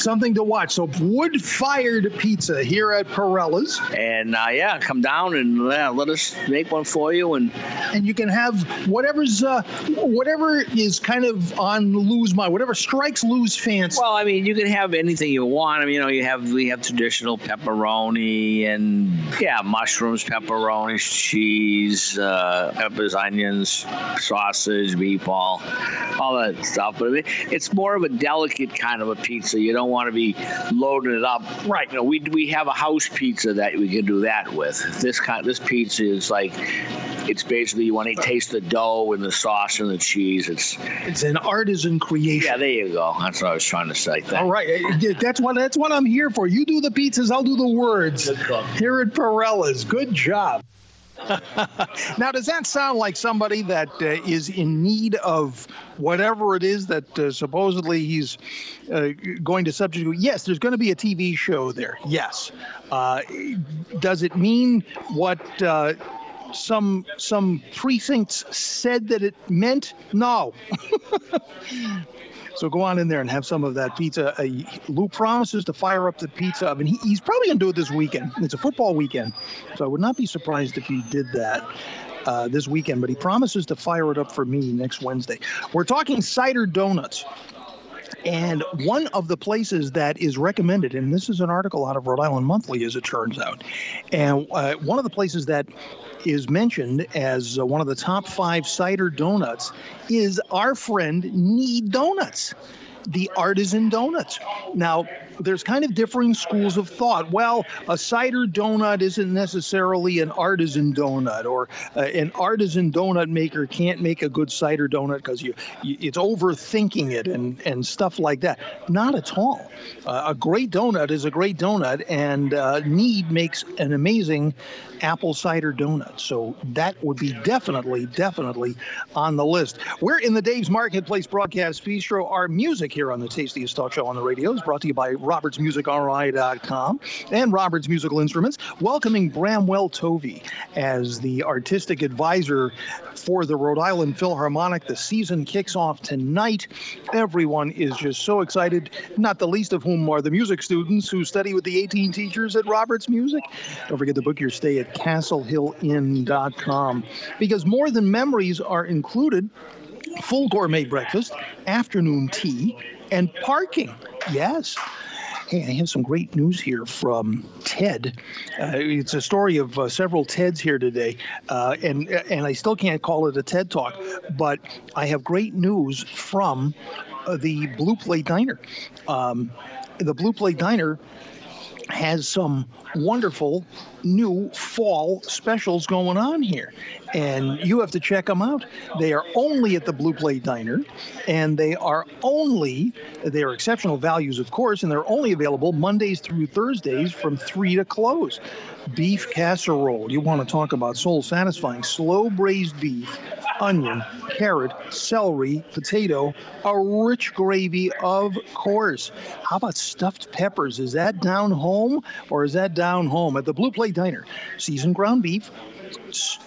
Something to watch. So wood fired pizza here at Parella's. and uh, yeah, come down and uh, let us make one for you. And and you can have whatever's uh, whatever is kind of on Lou's mind, whatever strikes Lou's fancy. well, I mean, you can have anything you want. I mean, you know, you have we have traditional pepperoni and yeah, mushrooms, pepperoni, cheese, uh, peppers, onions, sausage, meatball, all that stuff. But I mean, it's more of a delicate kind of a pizza. You don't want to be loading it up. Right. You know, we we have a house pizza that we can do that with. This kind, this pizza is like. It's basically you want to taste the dough and the sauce and the cheese. It's it's an artisan creation. Yeah, there you go. That's what I was trying to say. Thank All right, Uh, that's what that's what I'm here for. You do the pizzas, I'll do the words. Here at Parella's, good job. now, does that sound like somebody that uh, is in need of whatever it is that uh, supposedly he's uh, going to substitute? Yes, there's going to be a TV show there. Yes. Uh, does it mean what? Some some precincts said that it meant no. so go on in there and have some of that pizza. Uh, Lou promises to fire up the pizza oven. He, he's probably going to do it this weekend. It's a football weekend, so I would not be surprised if he did that. Uh, this weekend, but he promises to fire it up for me next Wednesday. We're talking cider donuts. And one of the places that is recommended, and this is an article out of Rhode Island Monthly, as it turns out, and uh, one of the places that is mentioned as uh, one of the top five cider donuts is our friend Knead Donuts the artisan donuts. Now, there's kind of differing schools of thought. Well, a cider donut isn't necessarily an artisan donut, or uh, an artisan donut maker can't make a good cider donut because you, you, it's overthinking it and and stuff like that. Not at all. Uh, a great donut is a great donut, and uh, Knead makes an amazing apple cider donut. So that would be definitely, definitely on the list. We're in the Dave's Marketplace Broadcast Bistro. Our music here on the Tastiest Talk Show on the radio is brought to you by RobertsMusicRI.com and Roberts Musical Instruments, welcoming Bramwell Tovey as the artistic advisor for the Rhode Island Philharmonic. The season kicks off tonight. Everyone is just so excited, not the least of whom are the music students who study with the 18 teachers at Roberts Music. Don't forget to book your stay at castlehillinn.com because more than memories are included full gourmet breakfast, afternoon tea, and parking. Yes. Hey, I have some great news here from TED. Uh, it's a story of uh, several TEDs here today, uh, and and I still can't call it a TED talk, but I have great news from uh, the Blue Plate Diner. Um, the Blue Plate Diner has some wonderful new fall specials going on here. And you have to check them out. They are only at the Blue Plate Diner, and they are only, they are exceptional values, of course, and they're only available Mondays through Thursdays from 3 to close. Beef casserole. You want to talk about soul satisfying. Slow braised beef, onion, carrot, celery, potato, a rich gravy, of course. How about stuffed peppers? Is that down home or is that down home? At the Blue Plate Diner, seasoned ground beef,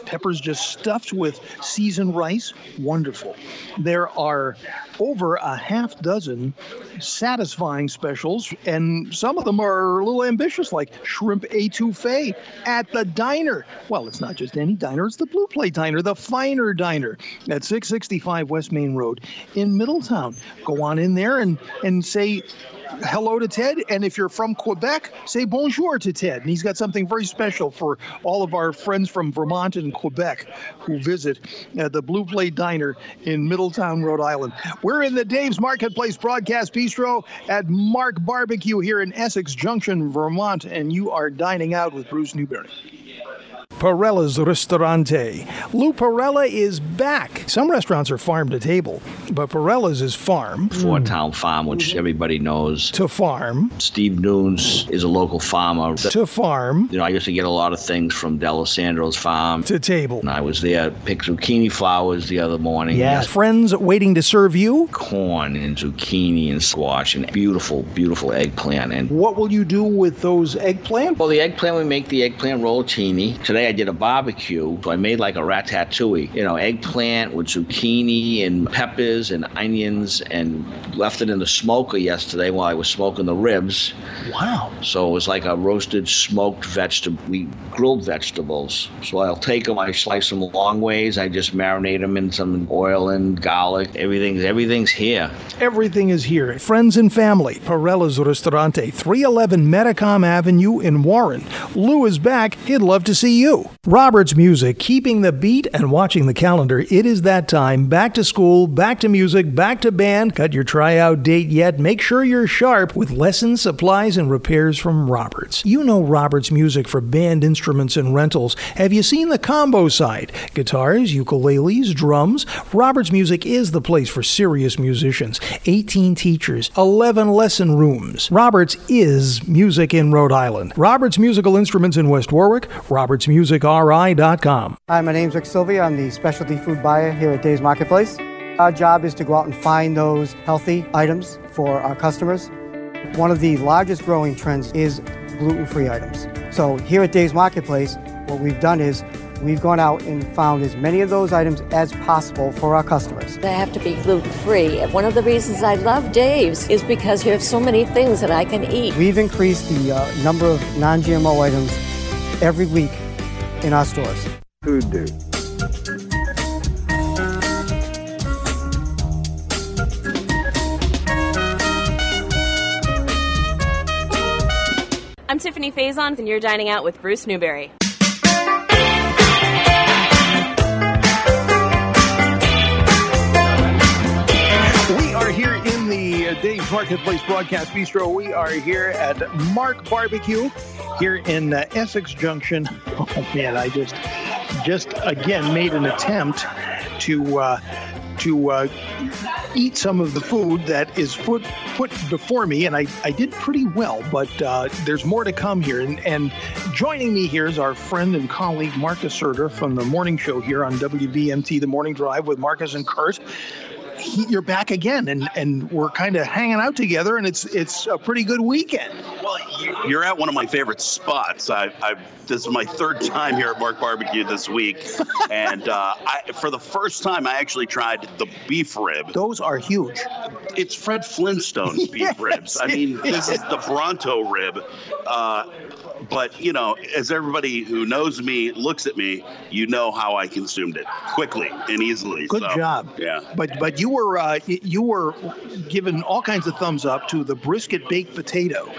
peppers just stuffed with seasoned rice. Wonderful. There are over a half dozen satisfying specials, and some of them are a little ambitious, like shrimp etouffee at the diner. Well, it's not just any diner, it's the Blue Plate Diner, the finer diner at 665 West Main Road in Middletown. Go on in there and, and say, hello to Ted. And if you're from Quebec, say bonjour to Ted. And he's got something very special for all of our friends from Vermont and Quebec who visit uh, the Blue Plate Diner in Middletown, Rhode Island. We're in the Dave's Marketplace Broadcast Bistro at Mark Barbecue here in Essex Junction, Vermont. And you are dining out with Bruce Newberry. Parella's Ristorante. Lou Parella is back. Some restaurants are farm to table, but Parella's is farm. Four Town Farm, which everybody knows. To farm. Steve Nunes is a local farmer. To farm. You know, I used to get a lot of things from D'Alessandro's farm. To table. And I was there, picked zucchini flowers the other morning. Yeah. Friends waiting to serve you? Corn and zucchini and squash and beautiful, beautiful eggplant. And what will you do with those eggplant? Well, the eggplant, we make the eggplant rollatini. Today I did a barbecue, so I made like a ratatouille. You know, eggplant with zucchini and peppers and onions, and left it in the smoker yesterday while I was smoking the ribs. Wow! So it was like a roasted smoked vegetable, we grilled vegetables. So I'll take them, I slice them long ways, I just marinate them in some oil and garlic. Everything's everything's here. Everything is here. Friends and family. Parella's Ristorante, 311 Metacom Avenue in Warren. Lou is back. He'd love to see you. Robert's Music, keeping the beat and watching the calendar. It is that time. Back to school, back to music, back to band. Got your tryout date yet? Make sure you're sharp with lessons, supplies, and repairs from Roberts. You know Robert's Music for band instruments and rentals. Have you seen the combo side? Guitars, ukuleles, drums. Robert's Music is the place for serious musicians. 18 teachers, 11 lesson rooms. Roberts is music in Rhode Island. Roberts Musical Instruments in West Warwick. Roberts Music RI.com. Hi, my name's Rick Sylvia. I'm the specialty food buyer here at Dave's Marketplace. Our job is to go out and find those healthy items for our customers. One of the largest growing trends is gluten free items. So, here at Dave's Marketplace, what we've done is we've gone out and found as many of those items as possible for our customers. They have to be gluten free. One of the reasons I love Dave's is because you have so many things that I can eat. We've increased the uh, number of non GMO items every week in our stores. Food Dude. I'm Tiffany Faison, and you're dining out with Bruce Newberry. Uh, Dave's Marketplace Broadcast Bistro. We are here at Mark Barbecue here in uh, Essex Junction. Oh man, I just just again made an attempt to uh, to uh, eat some of the food that is put put before me, and I, I did pretty well. But uh, there's more to come here, and, and joining me here is our friend and colleague Marcus Serter from the morning show here on WVMT, The Morning Drive with Marcus and Kurt. He, you're back again, and, and we're kind of hanging out together, and it's it's a pretty good weekend. Well, you're at one of my favorite spots. I, I this is my third time here at Mark Barbecue this week, and uh, I, for the first time, I actually tried the beef rib. Those are huge. It's Fred Flintstone's beef ribs. I mean, this is the Bronto rib. Uh, but you know, as everybody who knows me looks at me, you know how I consumed it quickly and easily. Good so, job. Yeah. But but you were uh, you were given all kinds of thumbs up to the brisket baked potato.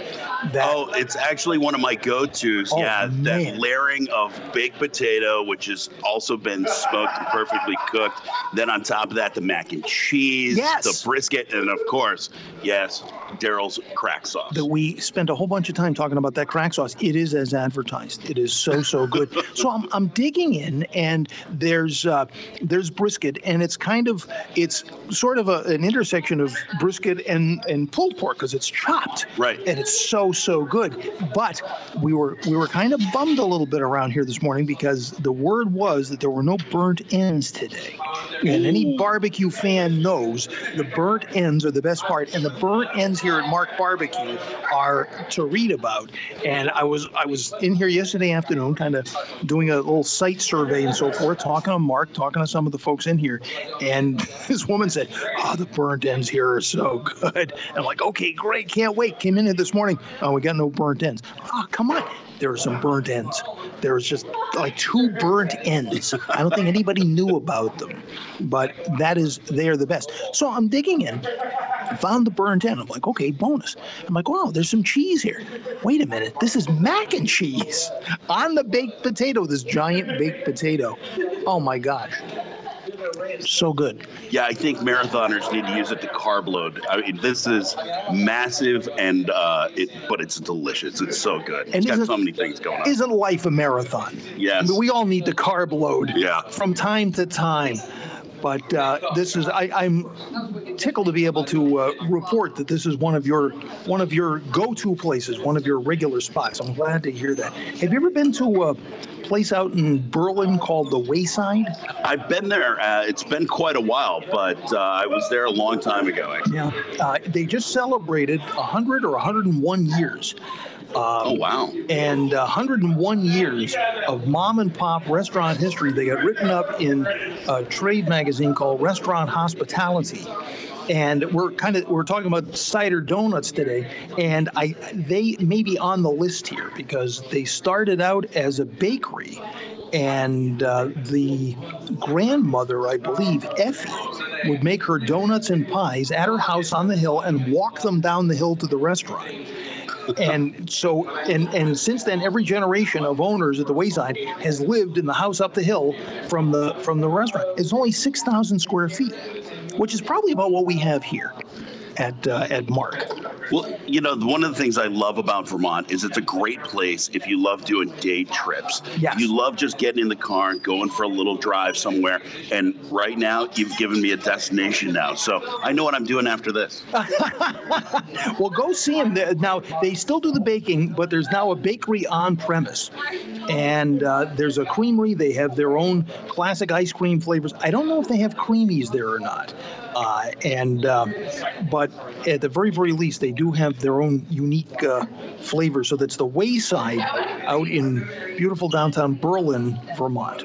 That, oh, it's actually one of my go-tos. Oh, yeah, man. that layering of baked potato, which has also been smoked and perfectly cooked. Then on top of that, the mac and cheese, Yes. the brisket, and of course, yes, Daryl's crack sauce. that we spent a whole bunch of time talking about that crack sauce. It is as advertised. It is so so good. so I'm, I'm digging in, and there's uh, there's brisket, and it's kind of it's sort of a, an intersection of brisket and and pulled pork because it's chopped. Right. And it's so so good. But we were we were kind of bummed a little bit around here this morning because the word was that there were no burnt ends today. And any barbecue fan knows the burnt ends are the best part. And the burnt ends here at Mark Barbecue are to read about. And I was I was in here yesterday afternoon, kind of doing a little site survey and so forth, talking to Mark, talking to some of the folks in here, and this woman said, "Oh, the burnt ends here are so good." And I'm like, "Okay, great, can't wait." Came in here this morning. Oh, we got no burnt ends. Oh, come on. There are some burnt ends. There was just like two burnt ends. I don't think anybody knew about them, but that is they are the best. So I'm digging in, found the burnt end. I'm like, okay, bonus. I'm like, wow, there's some cheese here. Wait a minute, this is mac and cheese on the baked potato. This giant baked potato. Oh my gosh, so good. Yeah, I think marathoners need to use it to carb load. I mean, this is massive and uh, it, but it's delicious. It's so good. It's got so many things going on. Isn't life a marathon? Yes. I mean, we all need to carb load Yeah. from time to time. But uh, this is I, I'm tickled to be able to uh, report that this is one of your one of your go-to places, one of your regular spots. I'm glad to hear that. Have you ever been to a place out in Berlin called the Wayside? I've been there. Uh, it's been quite a while, but uh, I was there a long time ago. Actually. Yeah. Uh, they just celebrated 100 or 101 years. Oh wow! And uh, 101 years of mom and pop restaurant history. They got written up in a trade magazine called Restaurant Hospitality. And we're kind of we're talking about cider donuts today, and I they may be on the list here because they started out as a bakery, and uh, the grandmother, I believe, Effie, would make her donuts and pies at her house on the hill and walk them down the hill to the restaurant and so and and since then every generation of owners at the wayside has lived in the house up the hill from the from the restaurant. It's only 6000 square feet which is probably about what we have here at uh, at mark Well, you know, one of the things I love about Vermont is it's a great place if you love doing day trips. Yes. You love just getting in the car and going for a little drive somewhere. And right now, you've given me a destination now. So I know what I'm doing after this. well go see them now they still do the baking but there's now a bakery on premise and uh, there's a creamery they have their own classic ice cream flavors i don't know if they have creamies there or not uh, and um, but at the very very least they do have their own unique uh, flavor. So that's the Wayside out in beautiful downtown Berlin, Vermont.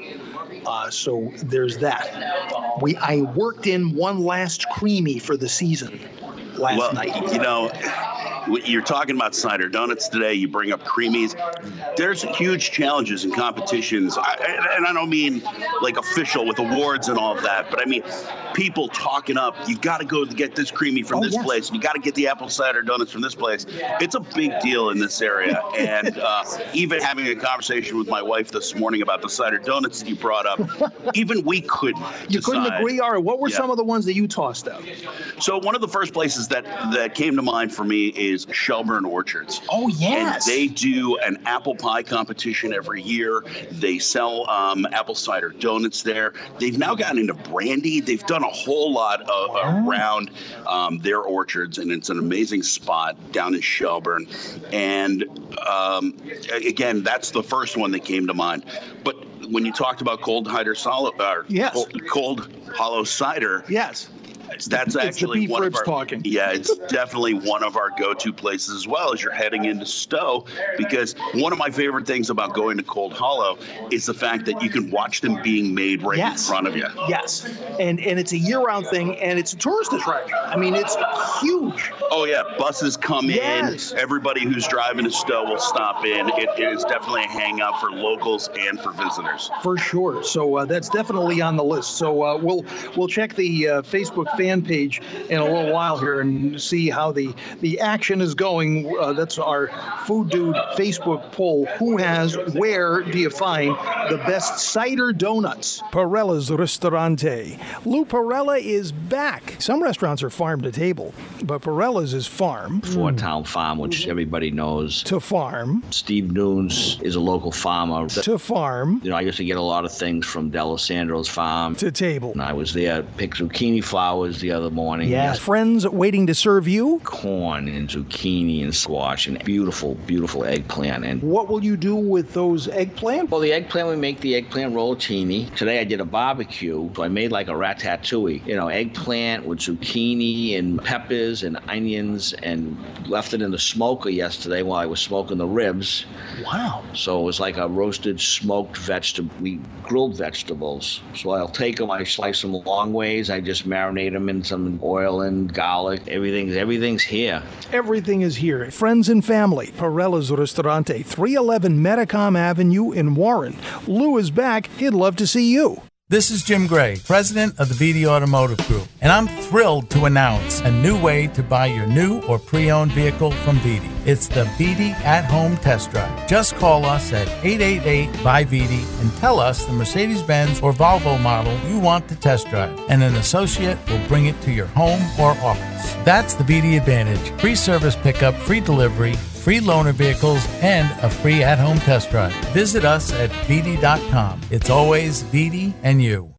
Uh, so there's that. We I worked in one last creamy for the season last well, night. you know, you're talking about cider donuts today. You bring up creamies. There's huge challenges and competitions, I, and I don't mean like official with awards and all of that, but I mean people talking up. You got to go to get this creamy from Oh, this yes. place. You got to get the apple cider donuts from this place. It's a big deal in this area, and uh, even having a conversation with my wife this morning about the cider donuts that you brought up, even we couldn't. You couldn't agree. All right, what were Yeah. some of the ones that you tossed out? So one of the first places that that came to mind for me is Shelburne Orchards. Oh yes. And they do an apple pie competition every year. They sell um, apple cider donuts there. They've now gotten into brandy. They've done a whole lot of, around um, their orchards, and it's an amazing spot down in Shelburne. And um, again, that's the first one that came to mind. But when you talked about cold hider solid, or Yes. cold, cold hollow cider, yes, that's It's actually one of our talking. yeah, it's definitely one of our go-to places as well as you're heading into Stowe because one of my favorite things about going to Cold Hollow is the fact that you can watch them being made right Yes. in front of you. Yes, and and it's a year-round thing, and it's a tourist attraction. I mean, it's huge. Oh yeah, buses come Yes. in. Everybody who's driving to Stowe will stop in. It, it is definitely a hangout for locals and for visitors. For sure. So uh, that's definitely on the list. So uh, we'll we'll check the uh, Facebook fan page in a little while here and see how the the action is going. Uh, that's our Food Dude Facebook poll. Who has where do you find the best cider donuts? Parella's Ristorante. Lou Parella is back. Some restaurants are farm to table, but Parella's is farm. Four Town Farm, which everybody knows. To farm. Steve Nunes is a local farmer. To farm. You know, I used to get a lot of things from D'Alessandro's farm. To table. And I was there, picked zucchini flowers the other morning. Yes. Friends waiting to serve you. Corn and zucchini and squash and beautiful, beautiful eggplant. And What will you do with those eggplant? well, the eggplant, we make the eggplant rollatini. Today I did a barbecue, so I made like a ratatouille. You know, eggplant with zucchini and peppers and onions and left it in the smoker yesterday while I was smoking the ribs. Wow. So it was like a roasted smoked vegetable. We grilled vegetables. So I'll take them, I slice them long ways. I just marinate in some oil and garlic. Everything's everything's here. Everything is here. Friends and family. Parella's Ristorante, 311 Metacom Avenue in Warren. Lou is back. He'd love to see you. This is Jim Gray, president of the BD Automotive Group, and I'm thrilled to announce a new way to buy your new or pre owned vehicle from BD. It's the BD at home test drive. Just call us at 888 by BD and tell us the Mercedes Benz or Volvo model you want to test drive, and an associate will bring it to your home or office. That's the BD Advantage free service pickup, free delivery, free loaner vehicles, and a free at home test drive. Visit us at BD.com. It's always BD and you.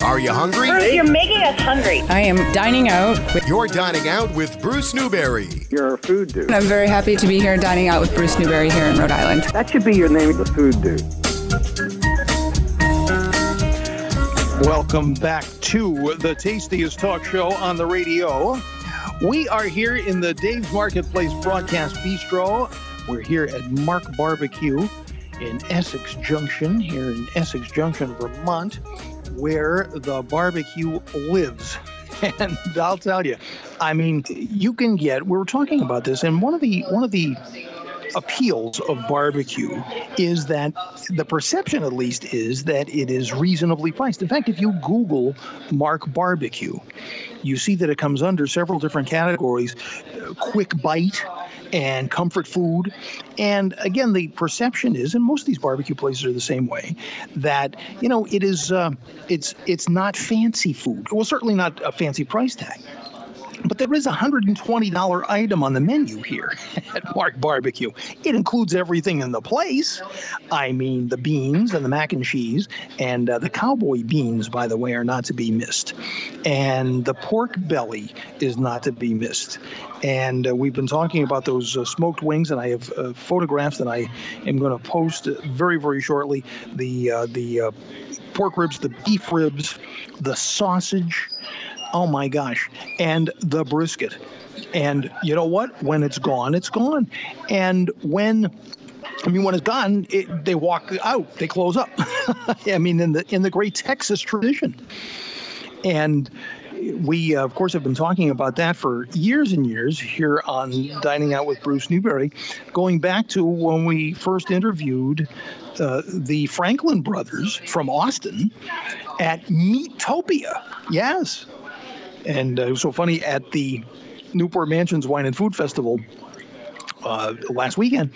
Are you hungry? Bruce, you're making us hungry. I am dining out. With, You're dining out with Bruce Newberry. You're a food dude. I'm very happy to be here dining out with Bruce Newberry here in Rhode Island. That should be your name, the food dude. Welcome back to the tastiest talk show on the radio. We are here in the Dave's Marketplace Broadcast Bistro. We're here at Mark Barbecue in Essex Junction, here in Essex Junction, Vermont, where the barbecue lives. And I'll tell you, I mean, you can get. We were talking about this, and one of the one of the appeals of barbecue is that the perception, at least, is that it is reasonably priced. In fact, if you Google Mark Barbecue, you see that it comes under several different categories quick bite and comfort food. And again, the perception is, and most of these barbecue places are the same way, that you know it is uh, it's it's not fancy food. Well, certainly not a fancy price tag. But there is a $120 item on the menu here at Mark Barbecue. It includes everything in the place. I mean, the beans and the mac and cheese, and uh, the cowboy beans, by the way, are not to be missed. And the pork belly is not to be missed. And uh, we've been talking about those uh, smoked wings, and I have uh, photographs that I am going to post very, very shortly. The uh, the uh, pork ribs, the beef ribs, the sausage. Oh my gosh. And the brisket. And you know what? When it's gone, it's gone. And when I mean, when it's gone, it, they walk out. They close up. I mean, in the in the great Texas tradition, and we uh, of course have been talking about that for years and years here on Dining Out with Bruce Newberry, going back to when we first interviewed uh, the Franklin brothers from Austin at Meatopia. Yes, and uh, it was so funny at the Newport Mansions Wine and Food Festival uh, last weekend.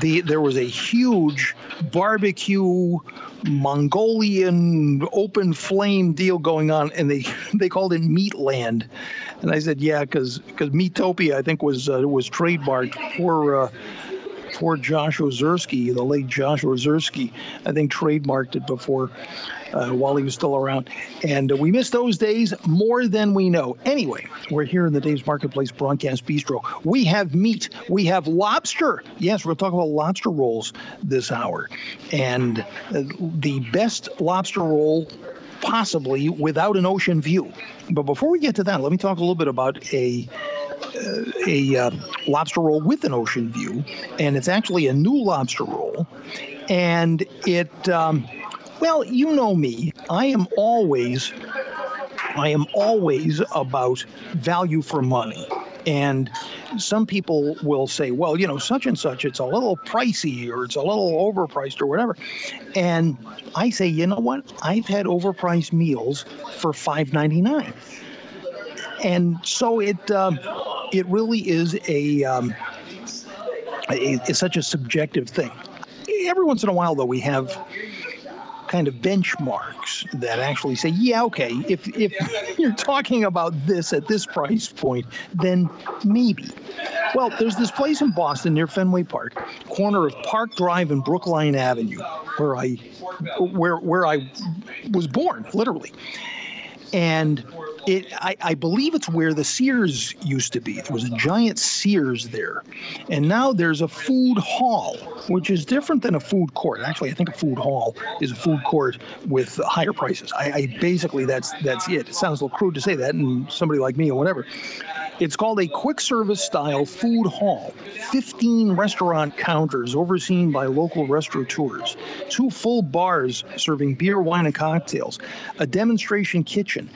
The there was a huge barbecue Mongolian open flame deal going on, and they they called it Meatland, and I said yeah, because because Meatopia I think was uh, was trademarked for. Uh, Poor Josh Ozersky, the late Josh Ozersky, I think trademarked it before uh, while he was still around. And uh, we miss those days more than we know. Anyway, we're here in the Dave's Marketplace Broadcast Bistro. We have meat, we have lobster. Yes, we're talking about lobster rolls this hour. And uh, the best lobster roll possibly without an ocean view. But before we get to that, let me talk a little bit about a uh, a uh, lobster roll with an ocean view, and it's actually a new lobster roll, and it. Um, well, you know me. I am always, I am always about value for money. And some people will say, well, you know, such and such, it's a little pricey or it's a little overpriced or whatever. And I say, you know what? I've had overpriced meals for $5.99. And so it um, it really is a, um, a it's such a subjective thing. Every once in a while, though, we have kind of benchmarks that actually say, yeah, okay, if if you're talking about this at this price point, then maybe. Well, there's this place in Boston near Fenway Park, corner of Park Drive and Brookline Avenue, where I where where I was born, literally. And it I, I, believe it's where the Sears used to be. There was a giant Sears there. And now there's a food hall, which is different than a food court. Actually, I think a food hall is a food court with higher prices. I, I basically that's that's it. It sounds a little crude to say that, and somebody like me or whatever. It's called a quick service style food hall. 15 restaurant counters overseen by local restaurateurs, two full bars serving beer, wine, and cocktails, a demonstration kitchen,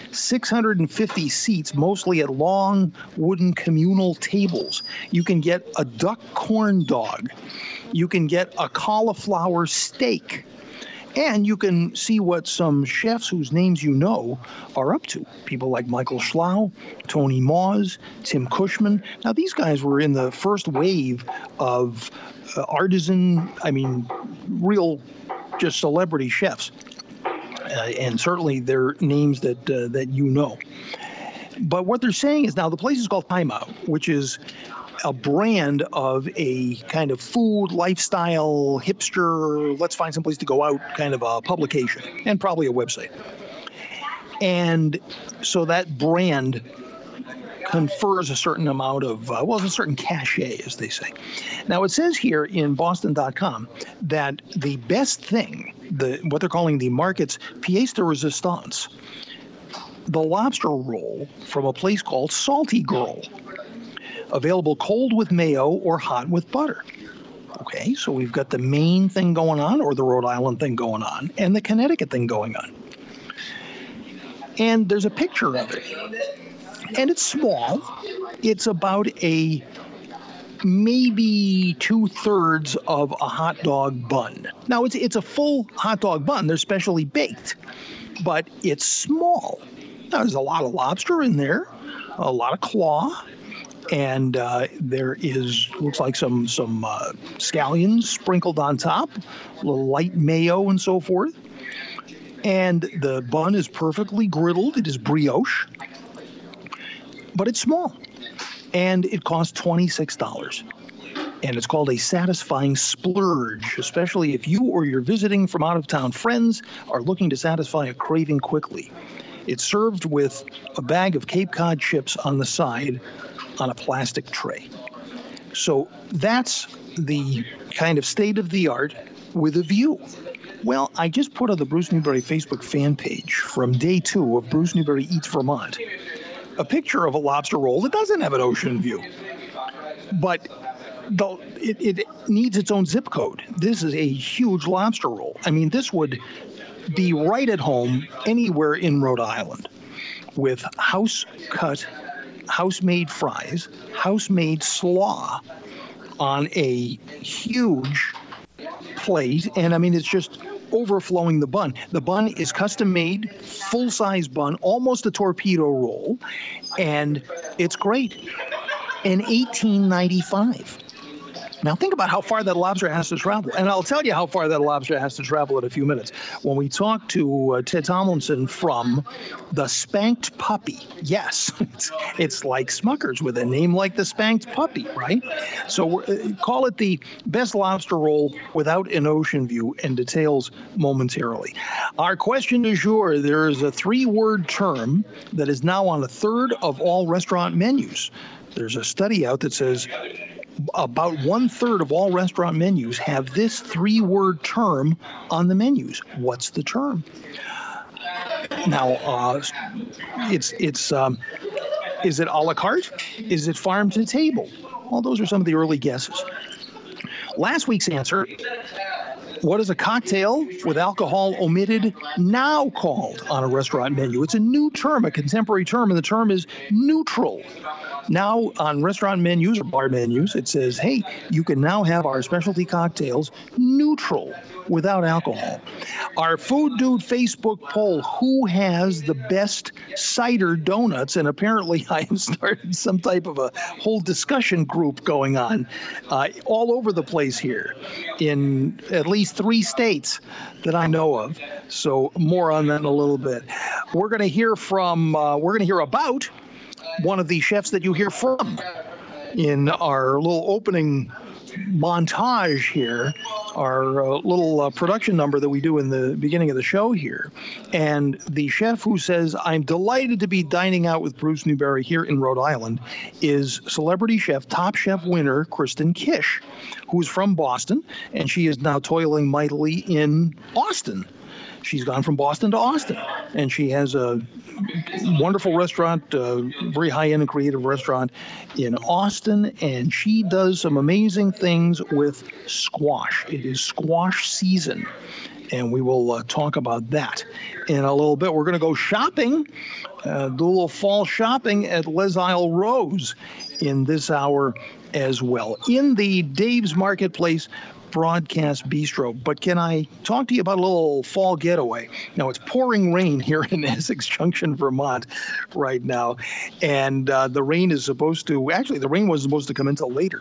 650 seats, mostly at long wooden communal tables. You can get a duck corn dog. You can get a cauliflower steak. And you can see what some chefs whose names you know are up to. People like Michael Schlow, Tony Maws, Tim Cushman. Now, these guys were in the first wave of uh, artisan, I mean, real just celebrity chefs. Uh, and certainly they're names that uh, that you know. But what they're saying is now the place is called Timeout, which is a brand of a kind of food, lifestyle, hipster, let's find some place to go out kind of a publication and probably a website. And so that brand confers a certain amount of, uh, well, a certain cachet, as they say. Now, it says here in Boston.com that the best thing, the what they're calling the market's pièce de resistance, the lobster roll from a place called Salty Girl available cold with mayo or hot with butter. Okay, so we've got the Maine thing going on, or the Rhode Island thing going on, and the Connecticut thing going on. And there's a picture of it. And it's small. It's about a maybe two thirds of a hot dog bun. Now it's it's a full hot dog bun. They're specially baked, but it's small. Now there's a lot of lobster in there, a lot of claw, and uh, there is looks like some some uh, scallions sprinkled on top, a little light mayo and so forth. And the bun is perfectly griddled. It is brioche, but it's small, and it costs twenty six dollars. And it's called a satisfying splurge, especially if you or your visiting from out of town friends are looking to satisfy a craving quickly. It's served with a bag of Cape Cod chips on the side on a plastic tray. So that's the kind of state of the art with a view. Well, I just put on the Bruce Newberry Facebook fan page from day two of Bruce Newberry Eats Vermont a picture of a lobster roll that doesn't have an ocean view, but the, it, it needs its own zip code. This is a huge lobster roll. I mean, this would be right at home anywhere in Rhode Island with house cut, house made fries, house made slaw on a huge plate. And I mean, it's just overflowing the bun. The bun is custom made, full size bun, almost a torpedo roll, and it's great. In 1895. Now think about how far that lobster has to travel, and I'll tell you how far that lobster has to travel in a few minutes when we talk to uh, Ted Tomlinson from the Spanked Puppy. Yes, it's, it's like Smuckers with a name like the Spanked Puppy, right? So uh, call it the best lobster roll without an ocean view, and details momentarily. Our question du jour: There is a three-word term that is now on a third of all restaurant menus. There's a study out that says about one third of all restaurant menus have this three word term on the menus. What's the term? Now, uh, it's it's um, is it a la carte? Is it farm to table? Well, those are some of the early guesses. Last week's answer what is a cocktail with alcohol omitted now called on a restaurant menu? It's a new term, a contemporary term, and the term is neutral. Now, on restaurant menus or bar menus, it says, hey, you can now have our specialty cocktails neutral without alcohol. Our Food Dude Facebook poll who has the best cider donuts? And apparently, I have started some type of a whole discussion group going on uh, all over the place here in at least three states that I know of. So, more on that in a little bit. We're going to hear from, uh, we're going to hear about one of the chefs that you hear from in our little opening montage here, our uh, little uh, production number that we do in the beginning of the show here. And the chef who says, I'm delighted to be dining out with Bruce Newberry here in Rhode Island is celebrity chef, top chef winner Kristen Kish, who's from Boston, and she is now toiling mightily in Austin she's gone from Boston to Austin, and she has a wonderful restaurant, very high end and creative restaurant in Austin, and she does some amazing things with squash. It is squash season. And we will uh, talk about that in a little bit. We're going to go shopping, uh, do a little fall shopping at Les Isle Rose in this hour as well. In the Dave's Marketplace Broadcast Bistro. But can I talk to you about a little fall getaway? Now, it's pouring rain here in Essex Junction, Vermont, right now. And uh, the rain is supposed to, actually, the rain was supposed to come until later.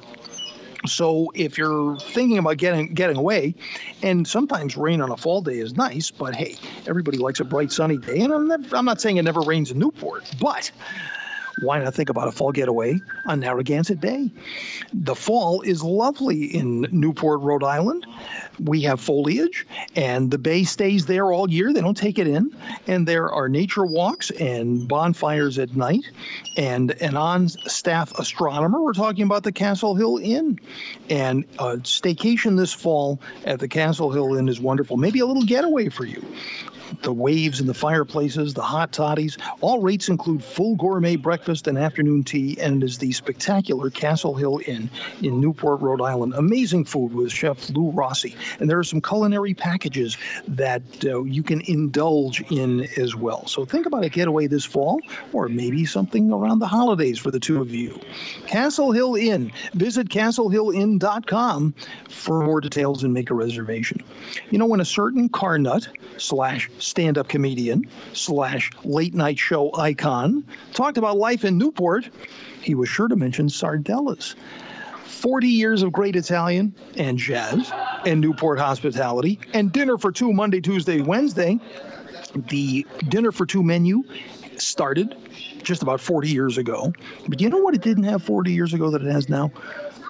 So if you're thinking about getting getting away, and sometimes rain on a fall day is nice, but hey, everybody likes a bright sunny day, and I'm, I'm not saying it never rains in Newport, but why not think about a fall getaway on Narragansett Bay? The fall is lovely in Newport, Rhode Island. We have foliage, and the bay stays there all year. They don't take it in. And there are nature walks and bonfires at night, and an on staff astronomer. We're talking about the Castle Hill Inn. And a staycation this fall at the Castle Hill Inn is wonderful. Maybe a little getaway for you the waves and the fireplaces, the hot toddies. All rates include full gourmet breakfast and afternoon tea, and it is the spectacular Castle Hill Inn in Newport, Rhode Island. Amazing food with Chef Lou Rossi. And there are some culinary packages that uh, you can indulge in as well. So think about a getaway this fall, or maybe something around the holidays for the two of you. Castle Hill Inn. Visit castlehillinn.com for more details and make a reservation. You know, when a certain car nut slash stand up comedian slash late night show icon, talked about life in Newport, he was sure to mention Sardella's. 40 years of great Italian and jazz and Newport hospitality and dinner for two Monday, Tuesday, Wednesday. The dinner for two menu started just about 40 years ago. But you know what it didn't have 40 years ago that it has now?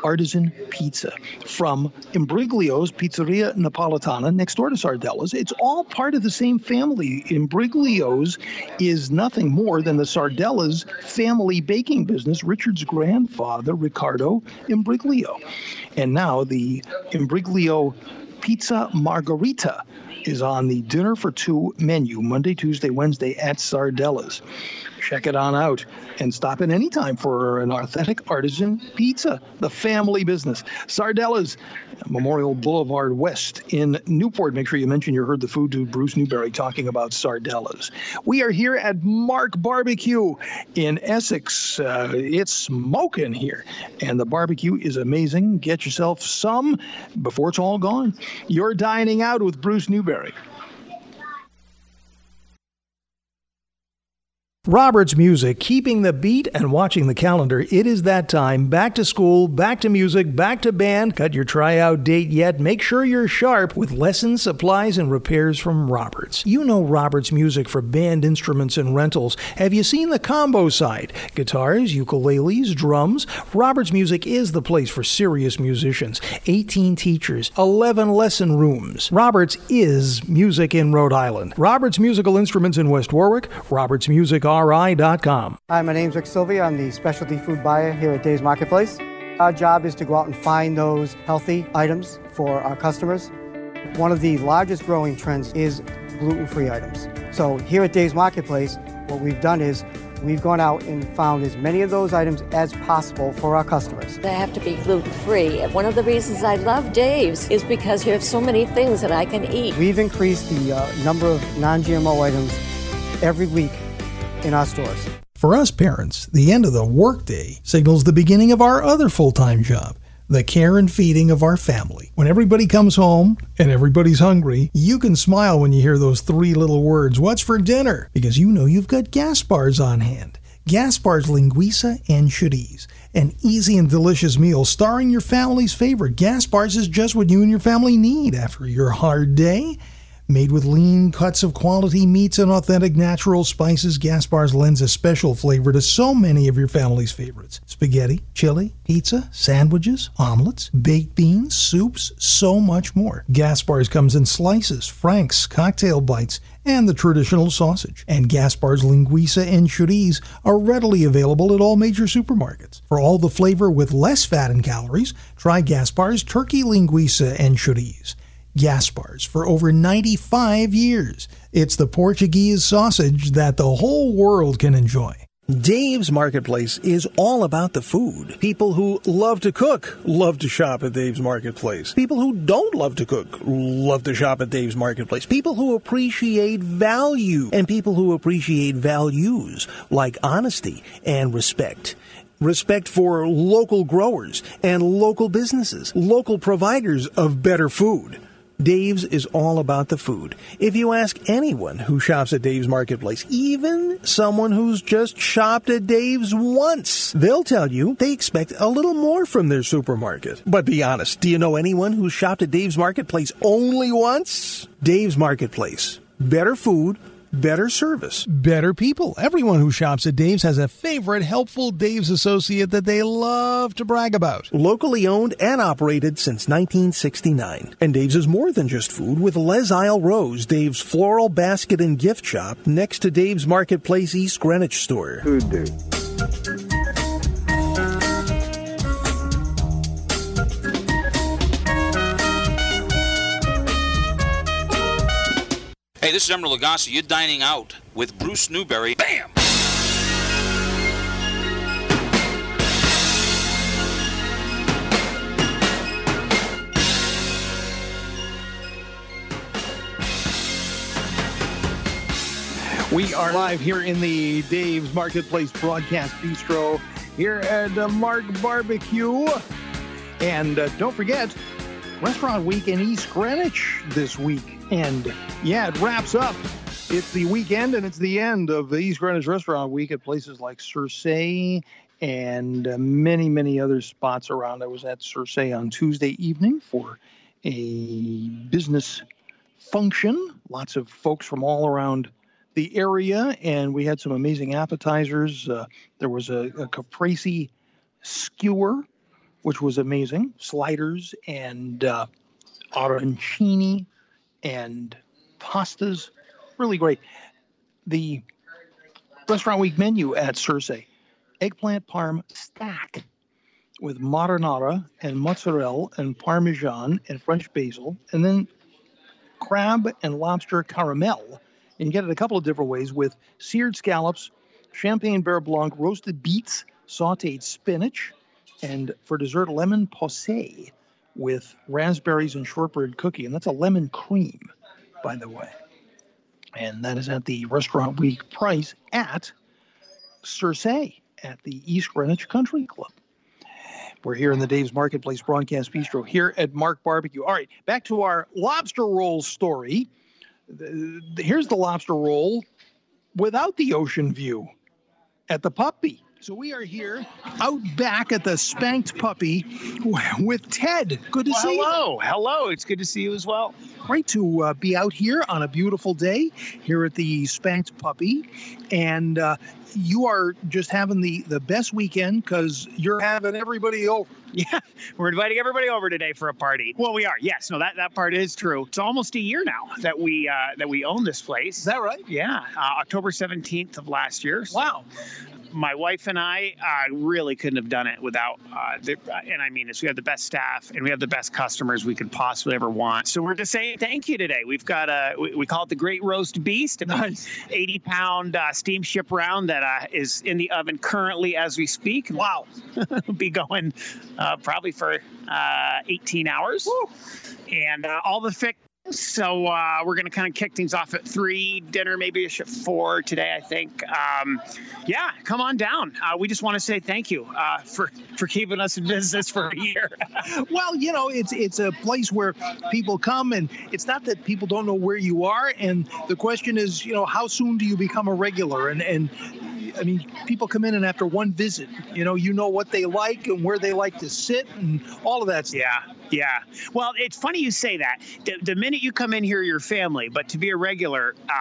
Artisan pizza from Imbriglio's Pizzeria Napolitana next door to Sardella's. It's all part of the same family. Imbriglio's is nothing more than the Sardella's family baking business, Richard's grandfather, Riccardo Imbriglio. And now the Imbriglio Pizza Margherita is on the dinner for two menu Monday, Tuesday, Wednesday at Sardella's. Check it on out and stop in anytime for an authentic artisan pizza, the family business. Sardella's, Memorial Boulevard West in Newport. Make sure you mention you heard the food dude Bruce Newberry talking about Sardella's. We are here at Mark Barbecue in Essex. Uh, it's smoking here, and the barbecue is amazing. Get yourself some before it's all gone. You're dining out with Bruce Newberry. Robert's Music, keeping the beat and watching the calendar. It is that time. Back to school, back to music, back to band. Got your tryout date yet? Make sure you're sharp with lessons, supplies, and repairs from Roberts. You know Robert's Music for band instruments and rentals. Have you seen the combo side? Guitars, ukuleles, drums. Robert's Music is the place for serious musicians. 18 teachers, 11 lesson rooms. Roberts is music in Rhode Island. Roberts Musical Instruments in West Warwick. Roberts Music ri.com. Hi, my name's Rick Sylvia. I'm the specialty food buyer here at Dave's Marketplace. Our job is to go out and find those healthy items for our customers. One of the largest growing trends is gluten-free items. So here at Dave's Marketplace, what we've done is we've gone out and found as many of those items as possible for our customers. They have to be gluten free. One of the reasons I love Dave's is because you have so many things that I can eat. We've increased the uh, number of non GMO items every week in our stores. For us parents, the end of the workday signals the beginning of our other full time job the care and feeding of our family. When everybody comes home and everybody's hungry, you can smile when you hear those three little words, What's for dinner? Because you know you've got Gaspar's on hand. Gaspar's Linguiça and Chorizo. An easy and delicious meal starring your family's favorite. Gaspar's is just what you and your family need after your hard day. Made with lean cuts of quality meats and authentic natural spices, Gaspar's lends a special flavor to so many of your family's favorites spaghetti, chili, pizza, sandwiches, omelets, baked beans, soups, so much more. Gaspar's comes in slices, franks, cocktail bites, and the traditional sausage. And Gaspar's Linguiça and Chorizo are readily available at all major supermarkets. For all the flavor with less fat and calories, try Gaspar's Turkey Linguiça and Chorizo. Gaspar's for over 95 years. It's the Portuguese sausage that the whole world can enjoy. Dave's Marketplace is all about the food. People who love to cook love to shop at Dave's Marketplace. People who don't love to cook love to shop at Dave's Marketplace. People who appreciate value and people who appreciate values like honesty and respect respect for local growers and local businesses, local providers of better food. Dave's is all about the food. If you ask anyone who shops at Dave's Marketplace, even someone who's just shopped at Dave's once, they'll tell you they expect a little more from their supermarket. But be honest, do you know anyone who shopped at Dave's Marketplace only once? Dave's Marketplace. Better food better service, better people. Everyone who shops at Dave's has a favorite helpful Dave's associate that they love to brag about. Locally owned and operated since 1969. And Dave's is more than just food with Les Isle Rose, Dave's floral basket and gift shop next to Dave's Marketplace East Greenwich store. Food dude. Hey, this is Emeril Lagasse. You're dining out with Bruce Newberry. Bam! We are live here in the Dave's Marketplace Broadcast Bistro here at Mark Barbecue. And uh, don't forget, Restaurant Week in East Greenwich this week. And yeah, it wraps up. It's the weekend and it's the end of the East Greenwich Restaurant Week at places like Circe and uh, many, many other spots around. I was at Circe on Tuesday evening for a business function. Lots of folks from all around the area, and we had some amazing appetizers. Uh, there was a, a caprese skewer, which was amazing, sliders and uh, arancini and pastas, really great. The restaurant week menu at Circe, eggplant parm stack with marinara and mozzarella and parmesan and French basil, and then crab and lobster caramel. And you get it a couple of different ways with seared scallops, champagne beurre blanc, roasted beets, sauteed spinach, and for dessert, lemon posset with raspberries and shortbread cookie. And that's a lemon cream, by the way. And that is at the restaurant week price at Circe at the East Greenwich Country Club. We're here in the Dave's Marketplace Broadcast Bistro here at Mark Barbecue. All right, back to our lobster roll story. Here's the lobster roll without the ocean view at the puppy. So we are here out back at the Spanked Puppy with Ted. Good to Well, see you. hello. Hello. It's good to see you as well. Great to uh, be out here on a beautiful day here at the Spanked Puppy. And uh, you are just having the, the best weekend because you're having everybody over. Yeah, we're inviting everybody over today for a party. Well, we are. Yes, no, that, that part is true. It's almost a year now that we uh, that we own this place. Is that right? Yeah, uh, October seventeenth of last year. Wow. My wife and I uh, really couldn't have done it without, uh, the, and I mean this. We have the best staff and we have the best customers we could possibly ever want. So we're just saying thank you today. We've got a we, we call it the Great Roast Beast, nice. 80 pound uh, steamship round that uh, is in the oven currently as we speak. Wow, be going uh, probably for uh, 18 hours, and uh, all the thick. So uh, we're going to kind of kick things off at three, dinner maybe at four today, I think. Um, yeah, come on down. Uh, we just want to say thank you uh, for for keeping us in business for a year. well, you know, it's it's a place where people come, and it's not that people don't know where you are. And the question is, you know, how soon do you become a regular? And and I mean, people come in, and after one visit, you know, you know what they like and where they like to sit, and all of that stuff. Yeah, yeah. Well, it's funny you say that. The, the minute you come in here, you're family. But to be a regular, uh,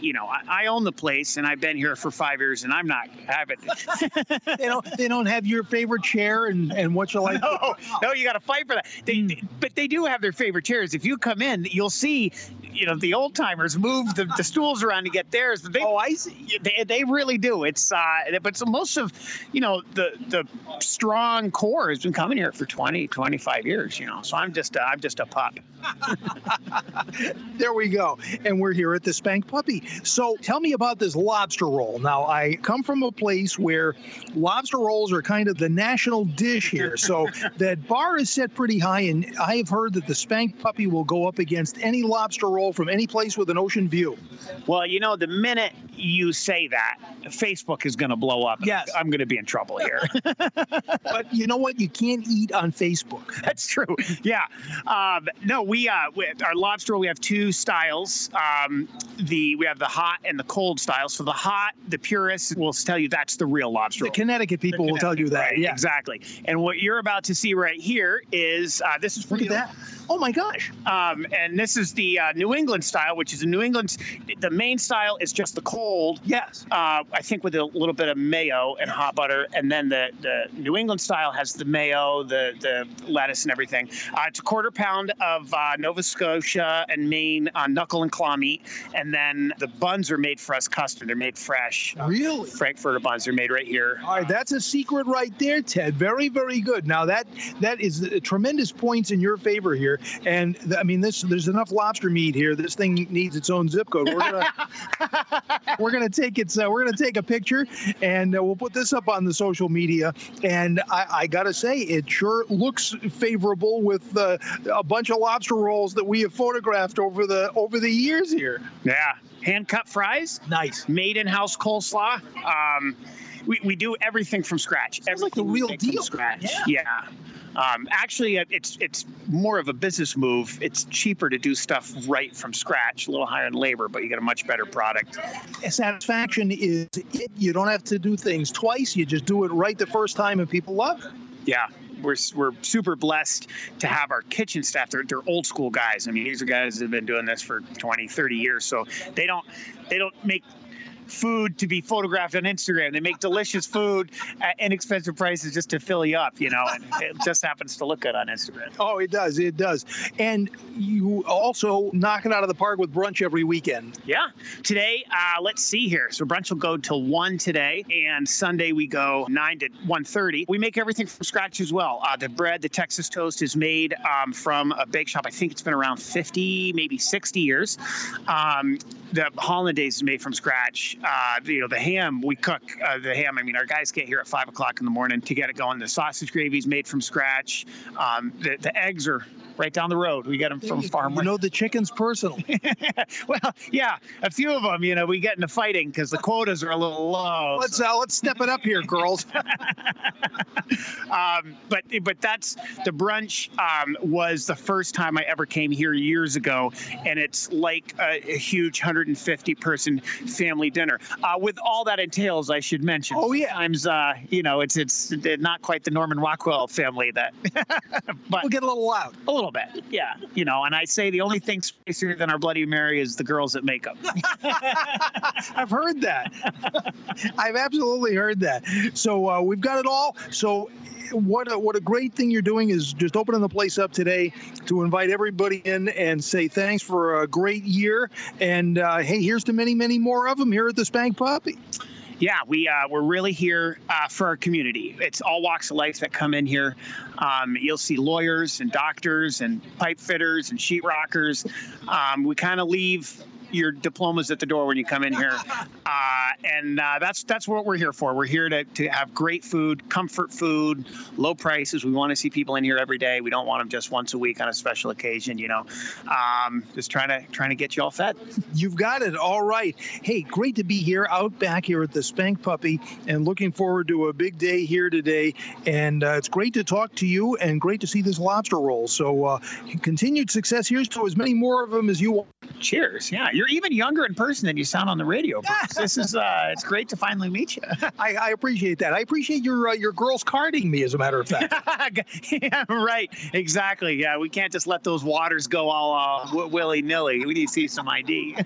you know, I, I own the place and I've been here for five years, and I'm not. having. they don't. They don't have your favorite chair and and what you like. No, no, you got to fight for that. They, they- but they do have their favorite chairs. If you come in, you'll see, you know, the old timers move the, the stools around to get theirs. They, oh, I see. They, they really do. It's uh, but so most of, you know, the the strong core has been coming here for 20, 25 years. You know, so I'm just uh, I'm just a pup. there we go. And we're here at the Spank Puppy. So tell me about this lobster roll. Now, I come from a place where lobster rolls are kind of the national dish here. So that bar is set pretty high. And I have heard that the Spank Puppy will go up against any lobster roll from any place with an ocean view. Well, you know, the minute you say that, Facebook is going to blow up. Yes, I'm going to be in trouble here. but you know what? You can't eat on Facebook. That's true. Yeah. Um, no, we, uh, we our lobster roll. We have two styles. Um, the we have the hot and the cold styles. So the hot, the purists will tell you that's the real lobster. The Connecticut people will tell you that. Right, Yeah. Exactly. And what you're about to see right here is uh, this is Look at that. Oh my gosh. Um, and this is the uh, New England style, which is a New England. The Maine style is just the cold. Yes. Uh, I think with a little bit of mayo and hot butter, and then the, the New England style has the mayo, the the lettuce, and everything. Uh, it's a quarter pound of uh, Nova Scotia and Maine uh, knuckle and claw meat, and then the buns are made for us custom. They're made fresh. Really? Frankfurter buns. They're made right here. All right, that's a secret right there, Ted. Very, very good. Now that that is tremendous points in your favor here, and th- I mean this. There's enough lobster meat here. This thing needs its own zip code. We're gonna we're gonna take it. Uh, we're gonna take a picture, and uh, we'll put this up on the social media. And I, I gotta say, it sure looks favorable with uh, a bunch of lobster rolls that we have photographed over the over the years here. Yeah, hand cut fries. Nice. Made in house coleslaw. Um, we, we do everything from scratch. Sounds like the real deal. From scratch. Yeah. Um, actually, it's it's more of a business move. It's cheaper to do stuff right from scratch, a little higher in labor, but you get a much better product. Satisfaction is it. You don't have to do things twice. You just do it right the first time, and people love it. Yeah, we're, we're super blessed to have our kitchen staff. They're, they're old school guys. I mean, these are guys that have been doing this for 20, 30 years. So they don't they don't make food to be photographed on Instagram. They make delicious food at inexpensive prices just to fill you up, you know, and it just happens to look good on Instagram. Oh, it does. It does. And you also knock it out of the park with brunch every weekend. Yeah. Today, uh, let's see here. So brunch will go till one today, and Sunday we go nine to 1.30. We make everything from scratch as well. Uh, the bread, the Texas toast, is made um, from a bake shop. I think it's been around 50, maybe 60 years. Um, the hollandaise is made from scratch. Uh, you know, the ham we cook uh, the ham. I mean, our guys get here at five o'clock in the morning to get it going. The sausage gravy is made from scratch. Um, the, the eggs are right down the road. We get them from farm. You know the chickens personally. well, yeah, a few of them. You know, we get into fighting because the quotas are a little low. Let's uh, let's step it up here, girls. um, but but that's the brunch um, was the first time I ever came here years ago, and it's like a, a huge 150 person family dinner uh, with all that entails. I should mention. Oh yeah, sometimes uh, you know it's it's not quite the Norman Rockwell family that, but we'll get a little loud. A little bit, yeah. You know, and I say the only thing spicier than our Bloody Mary is the girls that make them. I've heard that. I've absolutely heard that. So uh, we've got it all. So what a, what a great thing you're doing is just opening the place up today to invite everybody in and say thanks for a great year. And uh, hey, here's to many, many more of them here at the Spank Puppy. Yeah, we uh, we're really here uh, for our community. It's all walks of life that come in here. Um, you'll see lawyers and doctors and pipe fitters and sheetrockers. Um, we kind of leave your diplomas at the door when you come in here. Uh, and uh, that's that's what we're here for. We're here to, to have great food, comfort food, low prices. We want to see people in here every day. We don't want them just once a week on a special occasion. You know, um, just trying to trying to get you all fed. You've got it. All right. Hey, great to be here out back here at the Spank Puppy, and looking forward to a big day here today. And uh, it's great to talk to you, and great to see this lobster roll. So uh, continued success. Here's to as many more of them as you want. Cheers. Yeah, you're even younger in person than you sound on the radio. This is uh, it's great to finally meet you. I, I appreciate that. I appreciate your uh, your girls carding me, as a matter of fact. yeah, right. Exactly. Yeah, we can't just let those waters go all uh, willy nilly. We need to see some ID.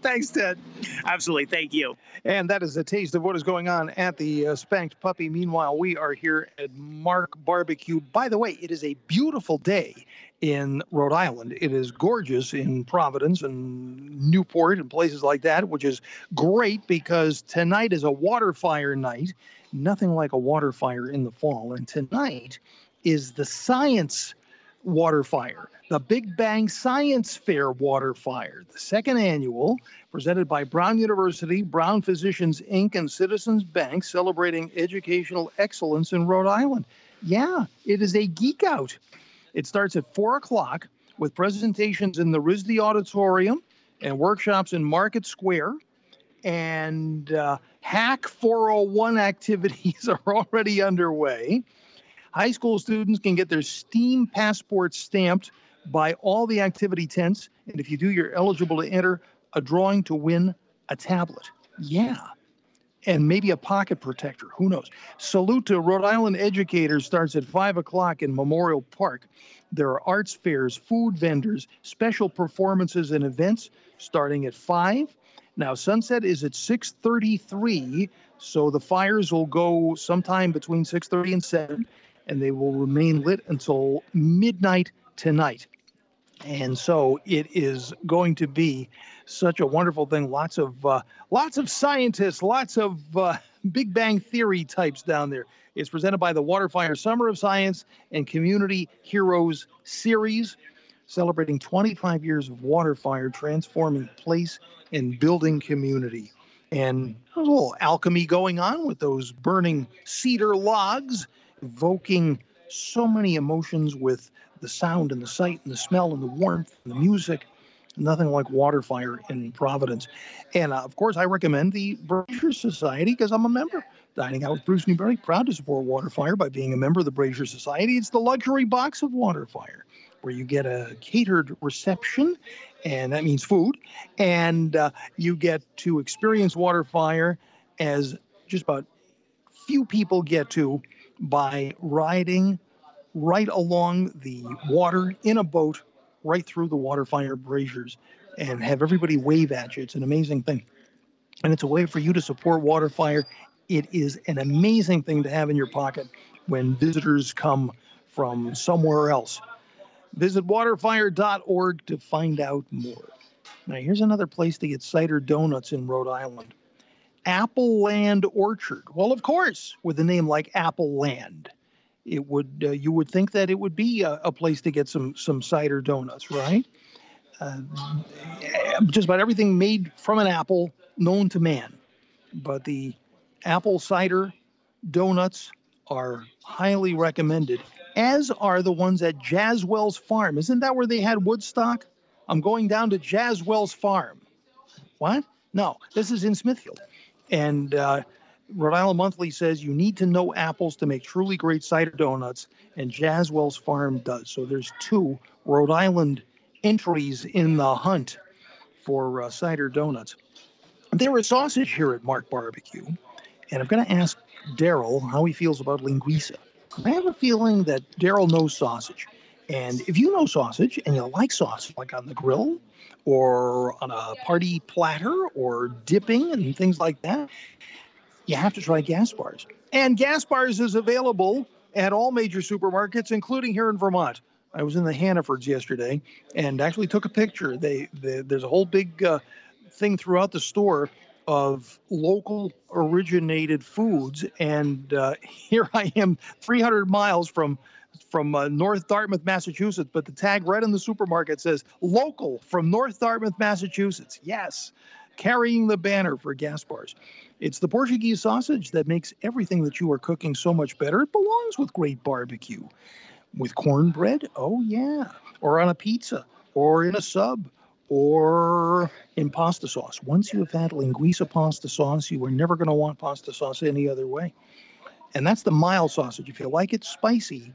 Thanks, Ted. Absolutely. Thank you. And that is a taste of what is going on at the uh, Spanked Puppy. Meanwhile, we are here at Mark Barbecue. By the way, it is a beautiful day in Rhode Island. It is gorgeous in Providence and Newport and places like that, which is great because tonight is a water fire night. Nothing like a water fire in the fall. And tonight is the science water fire, the Big Bang Science Fair water fire, the second annual, presented by Brown University, Brown Physicians Inc., and Citizens Bank, celebrating educational excellence in Rhode Island. Yeah, it is a geek out. It starts at 4 o'clock with presentations in the RISD Auditorium and workshops in Market Square. And uh, Hack 401 activities are already underway. High school students can get their STEAM passports stamped by all the activity tents. And if you do, you're eligible to enter a drawing to win a tablet. Yeah. And maybe a pocket protector. Who knows? Salute to Rhode Island Educators starts at 5 o'clock in Memorial Park. There are arts fairs, food vendors, special performances and events starting at 5. Now sunset is at 6:33, so the fires will go sometime between 6:30 and 7 and they will remain lit until midnight tonight. And so it is going to be such a wonderful thing. Lots of uh, lots of scientists, lots of uh, Big Bang Theory types down there. It's presented by the Waterfire Summer of Science and Community Heroes series, celebrating 25 years of Waterfire transforming place and building community. And a little alchemy going on with those burning cedar logs, evoking so many emotions with the sound and the sight and the smell and the warmth and the music. Nothing like Waterfire in Providence. And uh, of course, I recommend the Brazier Society because I'm a member. Dining out with Bruce Newberry, proud to support Waterfire by being a member of the Brazier Society. It's the luxury box of Waterfire, where you get a catered reception, and that means food, and uh, you get to experience Waterfire as just about few people get to by riding right along the water in a boat right through the water fire braziers and have everybody wave at you. It's an amazing thing. And it's a way for you to support water fire. It is an amazing thing to have in your pocket when visitors come from somewhere else. Visit waterfire.org to find out more. Now, here's another place to get cider donuts in Rhode Island Apple Land Orchard. Well, of course, with a name like Apple Land, it would uh, you would think that it would be a, a place to get some some cider donuts, right? uh, just about everything made from an apple known to man. But the apple cider donuts are highly recommended, as are the ones at Jaswell's Farm. Isn't that where they had Woodstock? I'm going down to Jaswell's Farm. What? No, this is in Smithfield. And uh, Rhode Island Monthly says you need to know apples to make truly great cider donuts, and Jaswell's Farm does. So there's two Rhode Island entries in the hunt for uh, cider donuts. There is sausage here at Mark Barbecue, and I'm going to ask Daryl how he feels about linguiça. I have a feeling that Daryl knows sausage. And if you know sausage and you like sausage, like on the grill or on a party platter or dipping and things like that, you have to try Gaspars. And Gaspars is available at all major supermarkets, including here in Vermont. I was in the Hannafords yesterday and actually took a picture. They, they there's a whole big uh, thing throughout the store of local originated foods, and uh, here I am, 300 miles from from uh, North Dartmouth, Massachusetts, but the tag right in the supermarket says local from North Dartmouth, Massachusetts. Yes, carrying the banner for Gaspars. It's the Portuguese sausage that makes everything that you are cooking so much better. It belongs with great barbecue. With cornbread? Oh, yeah. Or on a pizza, or in a sub, or in pasta sauce. Once you have had linguiça pasta sauce, you are never going to want pasta sauce any other way. And that's the mild sausage. If you like it spicy,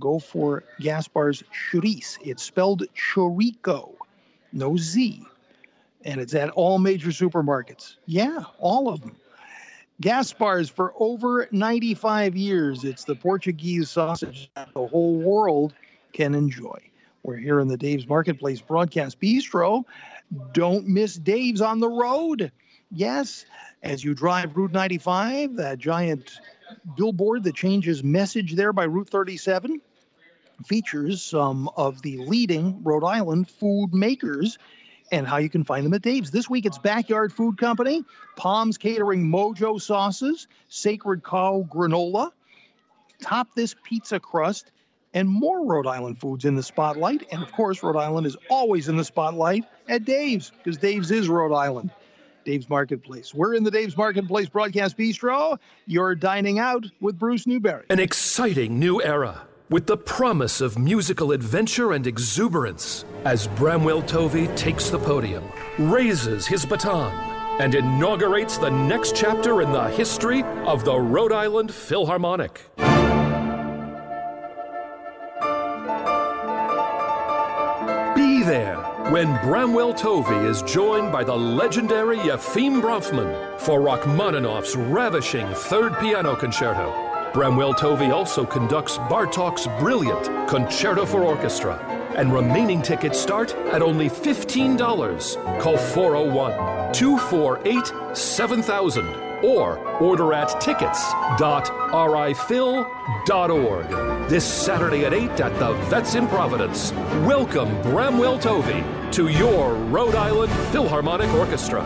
go for Gaspar's Chorizo. It's spelled chorico, no Z. And it's at all major supermarkets. Yeah, all of them. Gaspar's for over 95 years. It's the Portuguese sausage that the whole world can enjoy. We're here in the Dave's Marketplace Broadcast Bistro. Don't miss Dave's on the road. Yes, as you drive Route 95, that giant billboard that changes message there by Route 37 features some of the leading Rhode Island food makers and how you can find them at Dave's. This week it's Backyard Food Company, Palms Catering Mojo Sauces, Sacred Cow Granola, Top This Pizza Crust, and more Rhode Island foods in the spotlight. And of course, Rhode Island is always in the spotlight at Dave's because Dave's is Rhode Island. Dave's Marketplace. We're in the Dave's Marketplace Broadcast Bistro. You're dining out with Bruce Newberry. An exciting new era with the promise of musical adventure and exuberance as Bramwell Tovey takes the podium, raises his baton, and inaugurates the next chapter in the history of the Rhode Island Philharmonic. Be there when Bramwell Tovey is joined by the legendary Yefim Bronfman for Rachmaninoff's ravishing third piano concerto. Bramwell Tovey also conducts Bartok's brilliant Concerto for Orchestra, and remaining tickets start at only $15. Call 401 248 7000 or order at tickets.riphil.org. This Saturday at 8 at the Vets in Providence. Welcome Bramwell Tovey to your Rhode Island Philharmonic Orchestra.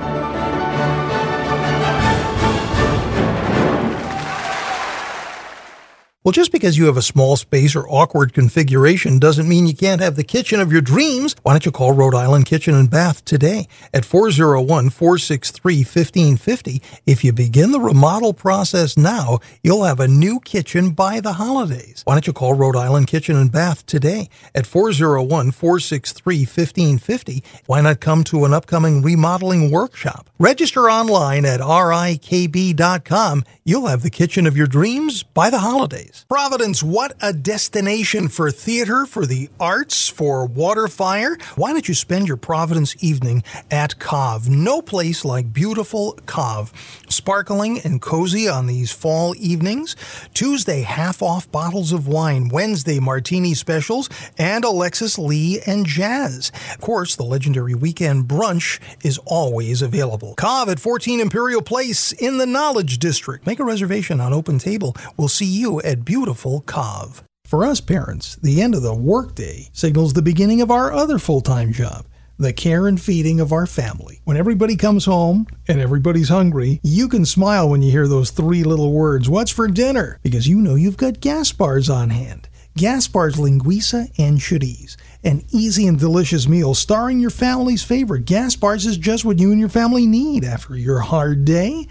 Well, just because you have a small space or awkward configuration doesn't mean you can't have the kitchen of your dreams. Why don't you call Rhode Island Kitchen and Bath today at 401 463 1550? If you begin the remodel process now, you'll have a new kitchen by the holidays. Why don't you call Rhode Island Kitchen and Bath today at 401 463 1550? Why not come to an upcoming remodeling workshop? Register online at rikb.com. You'll have the kitchen of your dreams by the holidays. Providence, what a destination for theater, for the arts, for water fire. Why don't you spend your Providence evening at Cove? No place like beautiful Cove. Sparkling and cozy on these fall evenings. Tuesday, half off bottles of wine. Wednesday, martini specials, and Alexis Lee and Jazz. Of course, the legendary weekend brunch is always available. Cove at 14 Imperial Place in the Knowledge District. Make a reservation on Open Table. We'll see you at beautiful Cove. For us parents, the end of the workday signals the beginning of our other full time job the care and feeding of our family. When everybody comes home and everybody's hungry, you can smile when you hear those three little words, What's for dinner? Because you know you've got Gaspars on hand. Gaspar's Linguiça and Chorizo. An easy and delicious meal starring your family's favorite. Gaspar's is just what you and your family need after your hard day.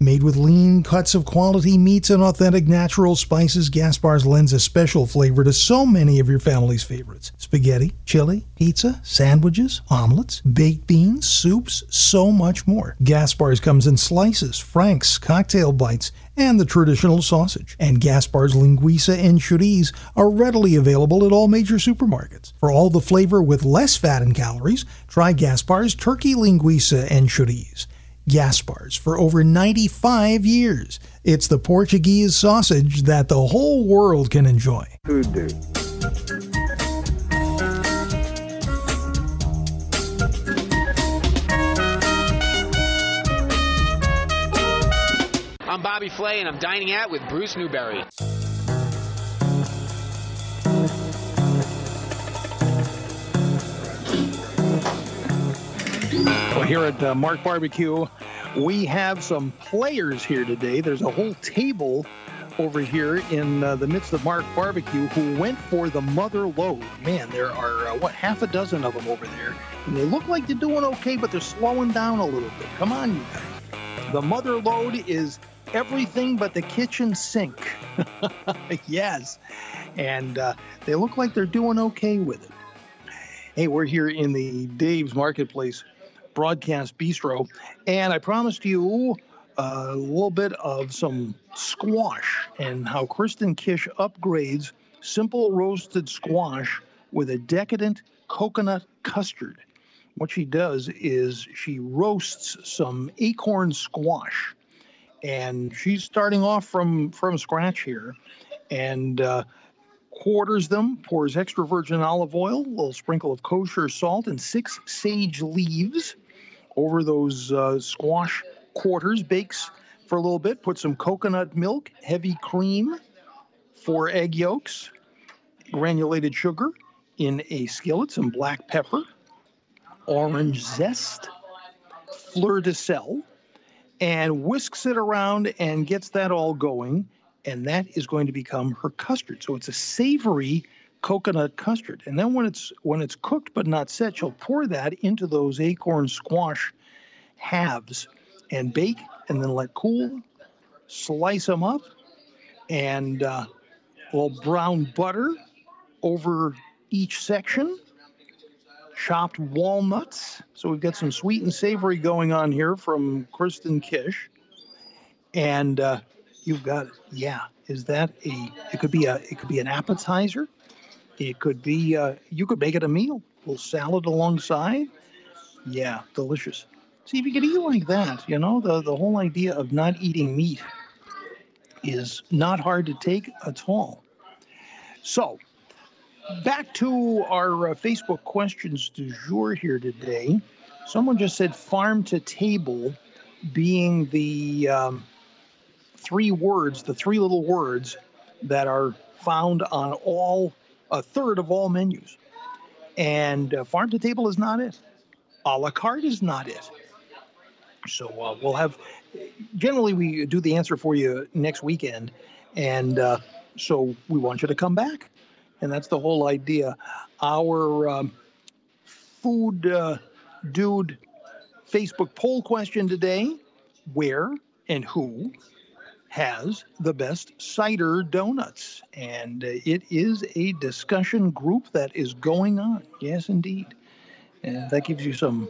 Made with lean cuts of quality meats and authentic natural spices, Gaspar's lends a special flavor to so many of your family's favorites spaghetti, chili, pizza, sandwiches, omelets, baked beans, soups, so much more. Gaspar's comes in slices, franks, cocktail bites, and the traditional sausage. And Gaspar's linguiça and chorizo are readily available at all major supermarkets. For all the flavor with less fat and calories, try Gaspar's turkey linguiça and chorizo. Gaspar's for over 95 years. It's the Portuguese sausage that the whole world can enjoy. Food dude. I'm Bobby Flay, and I'm dining out with Bruce Newberry. Well, here at uh, Mark Barbecue, we have some players here today. There's a whole table over here in uh, the midst of Mark Barbecue who went for the mother load. Man, there are, uh, what, half a dozen of them over there. And they look like they're doing okay, but they're slowing down a little bit. Come on, you guys. The mother load is everything but the kitchen sink. yes. And uh, they look like they're doing okay with it. Hey, we're here in the Dave's Marketplace Broadcast Bistro, and I promised you uh, a little bit of some squash and how Kristen Kish upgrades simple roasted squash with a decadent coconut custard. What she does is she roasts some acorn squash, and she's starting off from from scratch here, and uh, quarters them, pours extra virgin olive oil, a little sprinkle of kosher salt, and six sage leaves over those uh, squash quarters, bakes for a little bit, put some coconut milk, heavy cream, four egg yolks, granulated sugar in a skillet, some black pepper, orange zest, fleur de sel, and whisks it around and gets that all going. And that is going to become her custard. So it's a savory coconut custard. And then when it's when it's cooked but not set, you'll pour that into those acorn squash halves and bake and then let cool. Slice them up and uh, a little brown butter over each section. Chopped walnuts. So we've got some sweet and savory going on here from Kristen Kish. And uh, you've got yeah, is that a? It could be a. It could be an appetizer. It could be, uh, you could make it a meal, a little salad alongside. Yeah, delicious. See, if you could eat like that, you know, the, the whole idea of not eating meat is not hard to take at all. So, back to our uh, Facebook questions du jour here today. Someone just said farm to table being the um, three words, the three little words that are found on all a third of all menus. And uh, farm to table is not it. A la carte is not it. So uh, we'll have, generally, we do the answer for you next weekend. And uh, so we want you to come back. And that's the whole idea. Our um, food uh, dude Facebook poll question today where and who has the best cider donuts. And uh, it is a discussion group that is going on. Yes, indeed. And that gives you some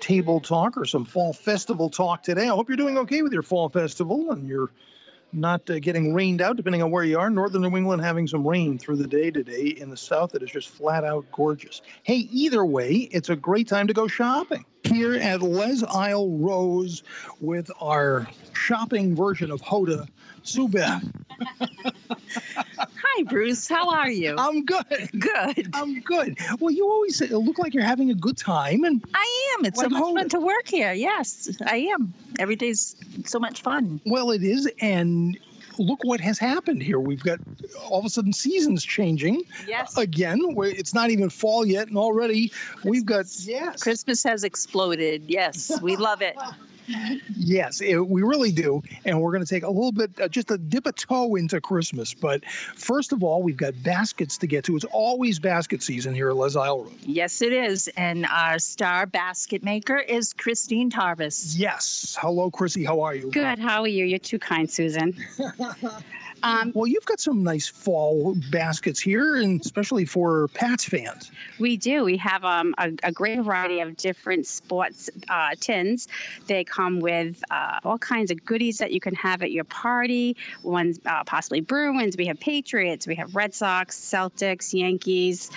table talk or some fall festival talk today. I hope you're doing okay with your fall festival and you're not uh, getting rained out, depending on where you are. Northern New England having some rain through the day today. In the south, it is just flat out gorgeous. Hey, either way, it's a great time to go shopping. Here at Les Isle Rose with our shopping version of Hoda, Subeth. Bruce. How are you? I'm good. Good. I'm good. Well, you always look like you're having a good time, and I am. It's so much fun to work here. Yes, I am. Every day's so much fun. Well, it is, and look what has happened here. We've got all of a sudden seasons changing. Yes. Again, it's not even fall yet, and already we've got yes. Christmas has exploded. Yes, we love it. Yes, it, we really do. And we're going to take a little bit, uh, just a dip a toe into Christmas. But first of all, we've got baskets to get to. It's always basket season here at Les Isle Road. Yes, it is. And our star basket maker is Christine Tarvis. Yes. Hello, Chrissy. How are you? Good. How are you? You're too kind, Susan. Um, well, you've got some nice fall baskets here, and especially for Pats fans. We do. We have um, a, a, great variety of different sports uh, tins. They come with uh, all kinds of goodies that you can have at your party. Ones uh, possibly Bruins. We have Patriots. We have Red Sox, Celtics, Yankees.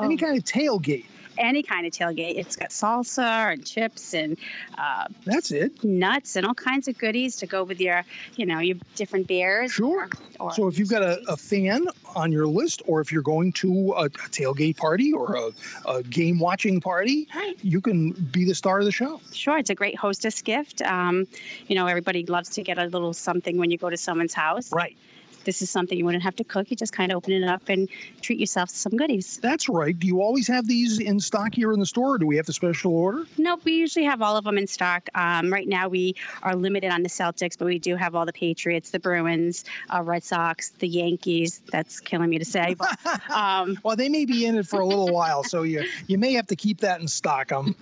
Any kind of tailgate any kind of tailgate. It's got salsa and chips and uh, that's it. Nuts and all kinds of goodies to go with your, you know, your different beers. Sure. Or, or so if you've got a, a, fan on your list, or if you're going to a, a tailgate party or a, a game watching party, right. you can be the star of the show. Sure, it's a great hostess gift. Um, you know, everybody loves to get a little something when you go to someone's house. Right this is something you wouldn't have to cook. You just kind of open it up and treat yourself to some goodies. That's right. Do you always have these in stock here in the store, or do we have to special order? Nope, we usually have all of them in stock. Um, right now, we are limited on the Celtics, but we do have all the Patriots, the Bruins, uh, Red Sox, the Yankees. That's killing me to say, but um, well, they may be in it for a little while, so you you may have to keep that in stock. I'm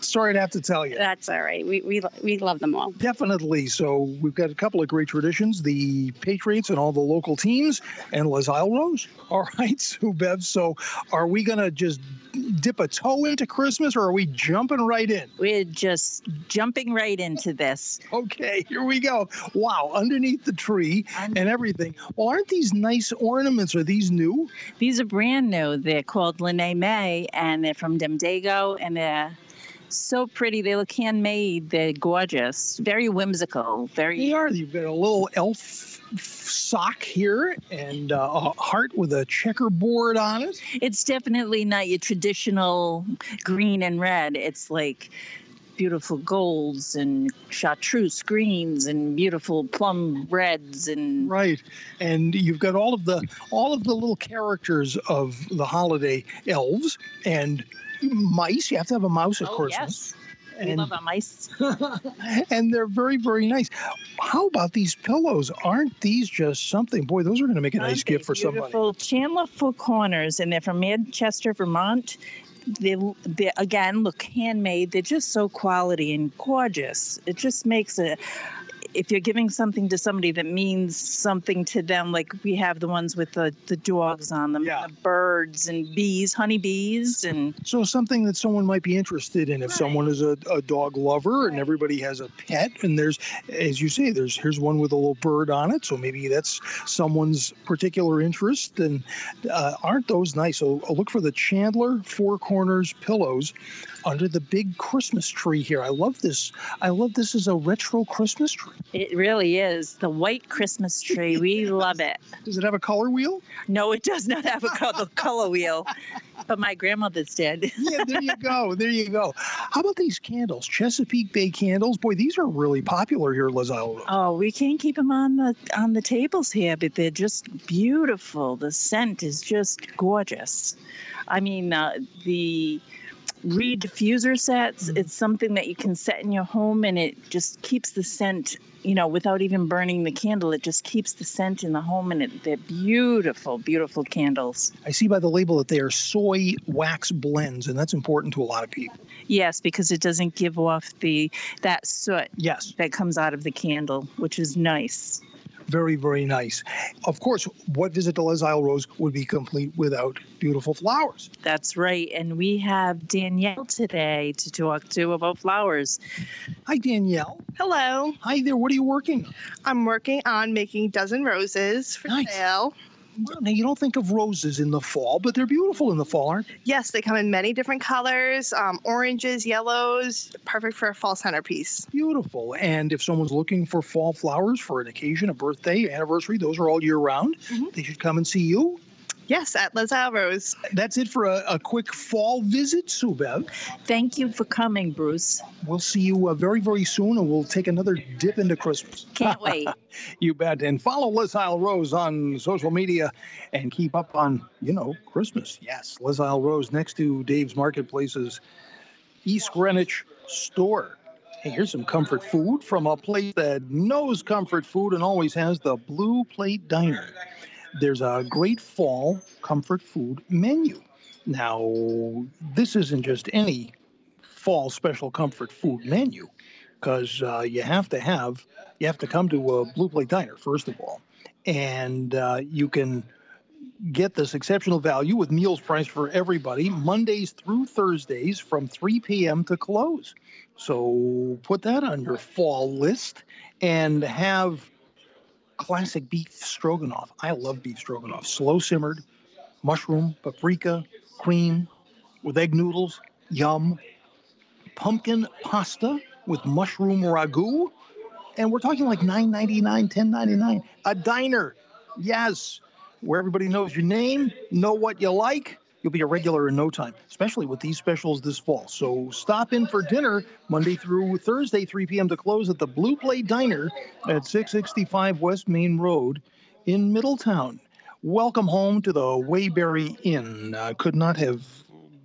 sorry to have to tell you. That's all right. We we we love them all. Definitely. So we've got a couple of great traditions: the Patriots and all all the local teams and Les Isle Rose. All right, Sue Bev. So are we going to just dip a toe into Christmas or are we jumping right in? We're just jumping right into this. Okay, here we go. Wow, underneath the tree and everything. Well, aren't these nice ornaments? Are these new? These are brand new. They're called Lene May and they're from Demdaco and they're so pretty. They look handmade. They're gorgeous. Very whimsical. Very. They are. You've got a little elf sock here and uh, a heart with a checkerboard on it. It's definitely not your traditional green and red. It's like beautiful golds and chartreuse greens and beautiful plum reds and right and you've got all of the all of the little characters of the holiday elves and mice you have to have a mouse at oh, christmas yes and, love our mice. and they're very, very nice. How about these pillows? Aren't these just something? Boy, those are going to make a nice gift for beautiful? somebody. Beautiful Chandler Four Corners, and they're from Manchester, Vermont. They, they again look handmade. They're just so quality and gorgeous. It just makes a if you're giving something to somebody that means something to them, like we have the ones with the, the dogs on them, yeah. the birds and bees, honeybees, and so something that someone might be interested in. If right. someone is a, a dog lover right. and everybody has a pet, and there's, as you say, there's here's one with a little bird on it, so maybe that's someone's particular interest. And uh, aren't those nice? So I'll look for the Chandler Four Corners pillows under the big Christmas tree here. I love this. I love this as a retro Christmas tree. It really is the white Christmas tree. We love it. Does it have a color wheel? No, it does not have a color color wheel, but my grandmother's did. yeah, there you go. There you go. How about these candles? Chesapeake Bay candles. Boy, these are really popular here Isles. Oh, we can't keep them on the on the tables here, but they're just beautiful. The scent is just gorgeous. I mean, uh, the reed diffuser sets. Mm-hmm. It's something that you can set in your home and it just keeps the scent, you know, without even burning the candle. It just keeps the scent in the home and it, they're beautiful, beautiful candles. I see by the label that they are soy wax blends, and that's important to a lot of people. Yes, because it doesn't give off the that soot yes. that comes out of the candle, which is nice very, very nice. Of course, what Visit to Les Isle Rose would be complete without beautiful flowers? That's right. And we have Danielle today to talk to about flowers. Hi, Danielle. Hello. Hi there. What are you working on? I'm working on making dozen roses for nice. sale. Now, you don't think of roses in the fall, but they're beautiful in the fall, aren't they? Yes, they come in many different colors um, oranges, yellows, perfect for a fall centerpiece. Beautiful. And if someone's looking for fall flowers for an occasion, a birthday, anniversary, those are all year round. Mm-hmm. They should come and see you. Yes, at Les Isle Rose. That's it for a, a quick fall visit, Sue Bev. Thank you for coming, Bruce. We'll see you uh, very, very soon, and we'll take another dip into Christmas. Can't wait. you bet. And follow Les Isle Rose on social media and keep up on, you know, Christmas. Yes, Les Isle Rose next to Dave's Marketplace's East Greenwich store. Hey, here's some comfort food from a place that knows comfort food and always has the Blue Plate Diner. There's a great fall comfort food menu. Now, this isn't just any fall special comfort food menu because uh, you have to have you have to come to a Blue Plate Diner first of all, and uh, you can get this exceptional value with meals priced for everybody Mondays through Thursdays from 3 p.m. to close. So put that on your fall list and have classic beef stroganoff. I love beef stroganoff. Slow simmered, mushroom, paprika, cream with egg noodles, yum. Pumpkin pasta with mushroom ragu. And we're talking like $9.99, $10.99. A diner. Yes. Where everybody knows your name, know what you like. You'll be a regular in no time, especially with these specials this fall. So stop in for dinner Monday through Thursday, 3 p.m. to close at the Blue Plate Diner at 665 West Main Road in Middletown. Welcome home to the Waybury Inn. Uh, could not have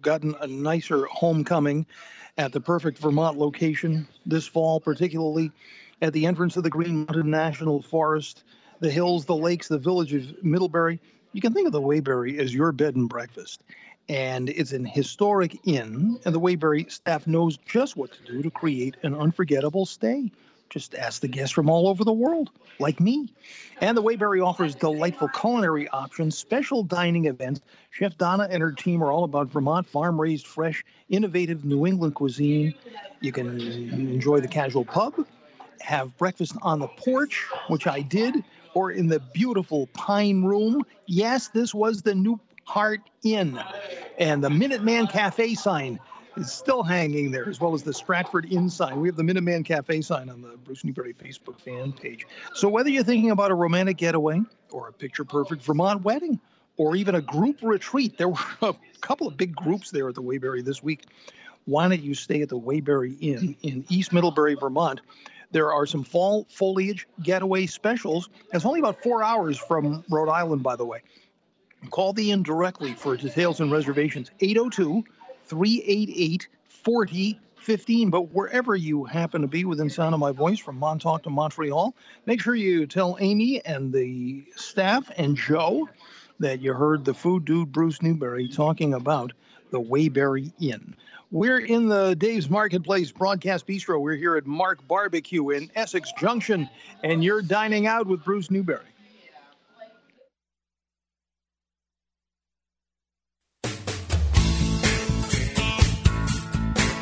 gotten a nicer homecoming at the perfect Vermont location this fall, particularly at the entrance of the Green Mountain National Forest, the hills, the lakes, the village of Middlebury you can think of the Waybury as your bed and breakfast. And it's an historic inn, and the Waybury staff knows just what to do to create an unforgettable stay. Just ask the guests from all over the world, like me. And the Waybury offers delightful culinary options, special dining events. Chef Donna and her team are all about Vermont farm raised, fresh, innovative New England cuisine. You can enjoy the casual pub, have breakfast on the porch, which I did, or in the beautiful Pine Room. Yes, this was the New Heart Inn. And the Minuteman Cafe sign is still hanging there, as well as the Stratford Inn sign. We have the Minuteman Cafe sign on the Bruce Newbury Facebook fan page. So whether you're thinking about a romantic getaway or a picture perfect Vermont wedding, or even a group retreat, there were a couple of big groups there at the Waybury this week. Why don't you stay at the Waybury Inn in East Middlebury, Vermont? There are some fall foliage getaway specials. It's only about four hours from Rhode Island, by the way. Call the inn directly for details and reservations 802 388 4015. But wherever you happen to be within sound of my voice from Montauk to Montreal, make sure you tell Amy and the staff and Joe that you heard the food dude Bruce Newbury talking about the Waybury Inn. We're in the Dave's Marketplace Broadcast Bistro. We're here at Mark Barbecue in Essex Junction, and you're dining out with Bruce Newbury.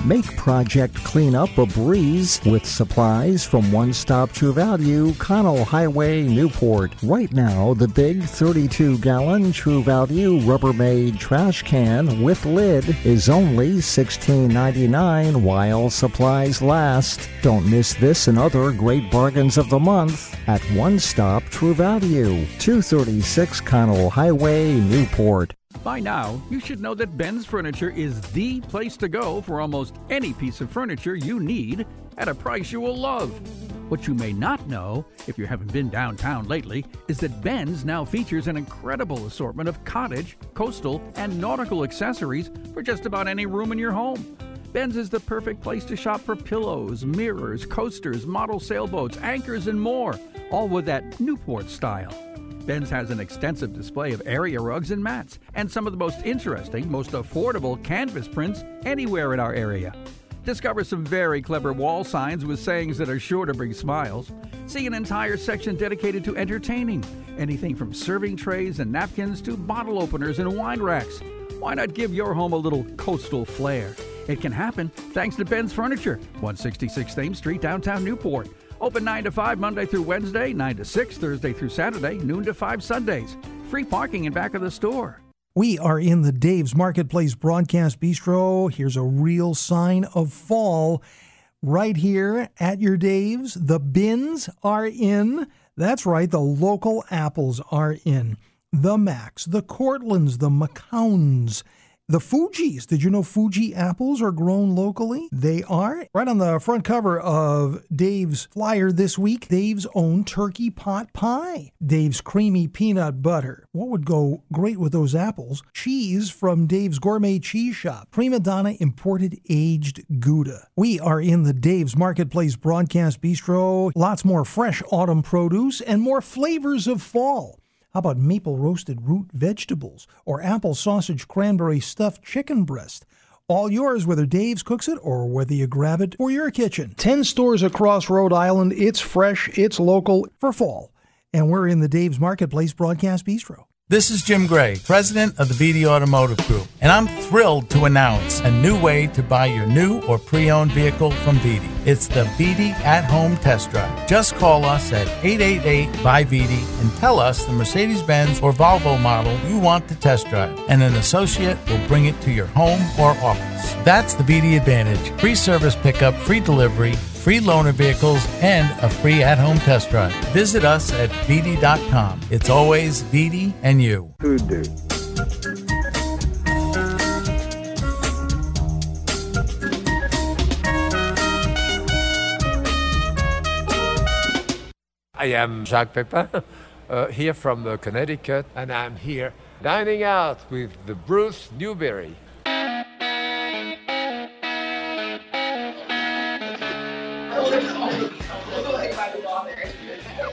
Make project cleanup a breeze with supplies from One Stop True Value, Connell Highway, Newport. Right now, the big 32 gallon True Value Rubbermaid trash can with lid is only $16.99 while supplies last. Don't miss this and other great bargains of the month at One Stop True Value, 236 Connell Highway, Newport. By now, you should know that Ben's Furniture is the place to go for almost any piece of furniture you need at a price you will love. What you may not know, if you haven't been downtown lately, is that Ben's now features an incredible assortment of cottage, coastal, and nautical accessories for just about any room in your home. Ben's is the perfect place to shop for pillows, mirrors, coasters, model sailboats, anchors, and more, all with that Newport style. Ben's has an extensive display of area rugs and mats, and some of the most interesting, most affordable canvas prints anywhere in our area. Discover some very clever wall signs with sayings that are sure to bring smiles. See an entire section dedicated to entertaining. Anything from serving trays and napkins to bottle openers and wine racks. Why not give your home a little coastal flair? It can happen thanks to Ben's Furniture, 166 Thames Street, downtown Newport. Open 9 to 5 Monday through Wednesday, 9 to 6 Thursday through Saturday, noon to 5 Sundays. Free parking in back of the store. We are in the Dave's Marketplace Broadcast Bistro. Here's a real sign of fall right here at your Dave's. The bins are in. That's right, the local apples are in. The Macs, the Cortlands, the Macouns, The Fuji's. Did you know Fuji apples are grown locally? They are. Right on the front cover of Dave's flyer this week, Dave's own turkey pot pie. Dave's creamy peanut butter. What would go great with those apples? Cheese from Dave's Gourmet Cheese Shop. Prima Donna imported aged Gouda. We are in the Dave's Marketplace Broadcast Bistro. Lots more fresh autumn produce and more flavors of fall. How about maple roasted root vegetables or apple sausage cranberry stuffed chicken breast? All yours, whether Dave's cooks it or whether you grab it for your kitchen. 10 stores across Rhode Island. It's fresh, it's local for fall. And we're in the Dave's Marketplace Broadcast Bistro. This is Jim Gray, president of the BD Automotive Group, and I'm thrilled to announce a new way to buy your new or pre owned vehicle from BD. It's the BD at home test drive. Just call us at 888 by BD and tell us the Mercedes Benz or Volvo model you want to test drive, and an associate will bring it to your home or office. That's the BD Advantage free service pickup, free delivery, free loaner vehicles, and a free at home test drive. Visit us at BD.com. It's always BD and you. Food Dude. I am Jacques Pepin, uh, here from uh, Connecticut, and I'm here dining out with the Bruce Newbury.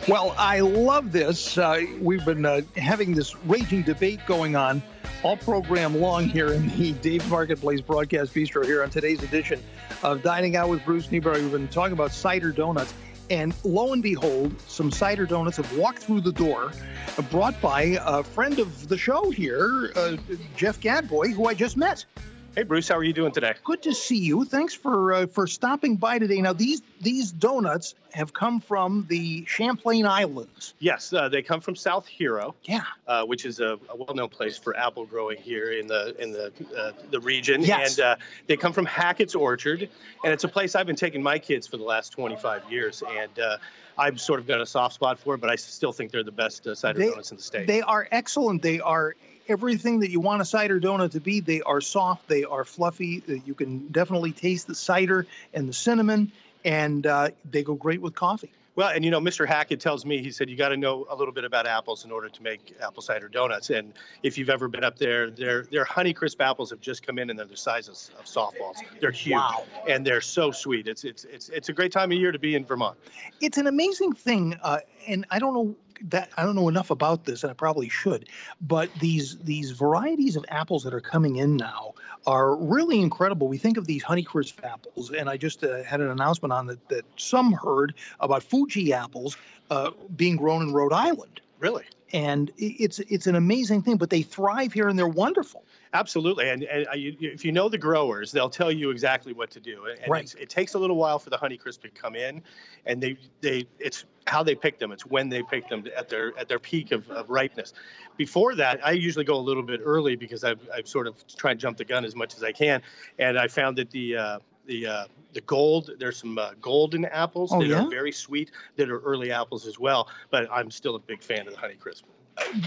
Well, I love this. Uh, we've been uh, having this raging debate going on all program long here in the Dave Marketplace Broadcast Bistro here on today's edition of Dining Out with Bruce Newbury. We've been talking about cider donuts. And lo and behold, some cider donuts have walked through the door, uh, brought by a friend of the show here, uh, Jeff Gadboy, who I just met. Hey Bruce, how are you doing today? Good to see you. Thanks for uh, for stopping by today. Now these these donuts have come from the Champlain Islands. Yes, uh, they come from South Hero. Yeah. Uh, which is a, a, well-known place for apple growing here in the in the uh, the region. Yes. And uh, they come from Hackett's Orchard, and it's a place I've been taking my kids for the last 25 years, and uh, I've sort of got a soft spot for it, but I still think they're the best uh, cider They- donuts in the state. They are excellent. They are everything that you want a cider donut to be. They are soft. They are fluffy. Uh, You can definitely taste the cider and the cinnamon, and uh, they go great with coffee. Well, and you know, Mr. Hackett tells me he said you got to know a little bit about apples in order to make apple cider donuts. And if you've ever been up there, their their Honeycrisp apples have just come in and they're the size of, of softballs. They're huge Wow. and they're so sweet. It's it's it's it's a great time of year to be in Vermont. It's an amazing thing, uh, and I don't know that I don't know enough about this, and I probably should. But these these varieties of apples that are coming in now are really incredible. We think of these Honeycrisp apples, and I just uh, had an announcement on that that some heard about Fuji apples uh, being grown in Rhode Island. Really? And it's it's an amazing thing, but they thrive here and they're wonderful. Absolutely, and, and uh, you, if you know the growers, they'll tell you exactly what to do. And Right. it takes a little while for the Honeycrisp to come in, and they they it's how they pick them. It's when they pick them at their at their peak of, of ripeness. Before that, I usually go a little bit early because I've I've sort of tried to jump the gun as much as I can, and I found that the uh, the uh, the gold there's some uh, golden apples Oh, that yeah? are very sweet that are early apples as well. But I'm still a big fan of the Honeycrisp.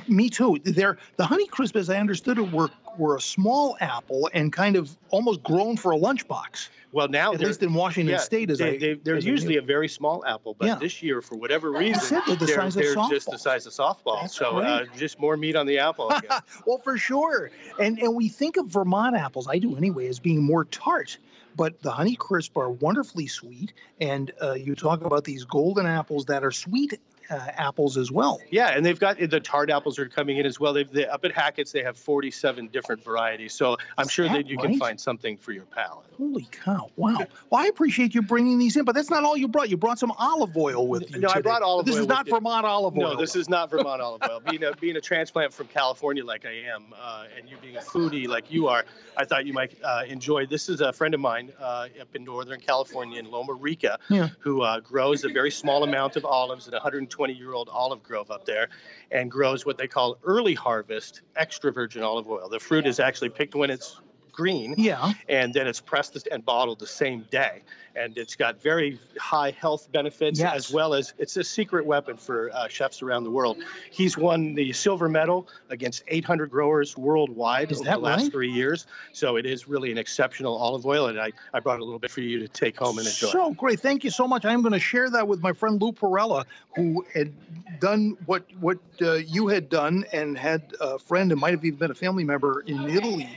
Me too. They're the Honeycrisp, as I understood it, were were a small apple and kind of almost grown for a lunchbox. Well, now at least in Washington yeah, State, as they, I they, they're as usually a very small apple, but Yeah. this year, for whatever reason, they're the of they're just the size of softball. That's so uh, just more meat on the apple. I guess. well, for sure. And and we think of Vermont apples, I do anyway, as being more tart. But the Honeycrisp are wonderfully sweet, and uh, you talk about these golden apples that are sweet uh, apples as well. Yeah, and they've got the tart apples are coming in as well. They've they, up at Hackett's they have 47 different varieties, so I'm Is sure that, that you right? can find something for your palate. Holy cow! Wow. Well, I appreciate you bringing these in, but that's not all you brought. You brought some olive oil with you. No, today. I brought olive. This oil is not Vermont olive oil. No, this is not Vermont olive oil. Being a being a transplant from California like I am, uh, and you being a foodie like you are, I thought you might uh, enjoy. This is a friend of mine uh, up in Northern California in Loma Rica, yeah. who uh, grows a very small amount of olives at 120 20 year old olive grove up there and grows what they call early harvest extra virgin olive oil. The fruit is actually picked when it's green. Yeah. And then it's pressed and bottled the same day. And it's got very high health benefits Yes. as well as it's a secret weapon for uh, chefs around the world. He's won the silver medal against 800 growers worldwide Is over the last right? three years. So it is really an exceptional olive oil. And I, I brought a little bit for you to take home and enjoy. So great. Thank you so much. I am going to share that with my friend Lou Parella, who had done what what uh, you had done and had a friend and might have even been a family member in Italy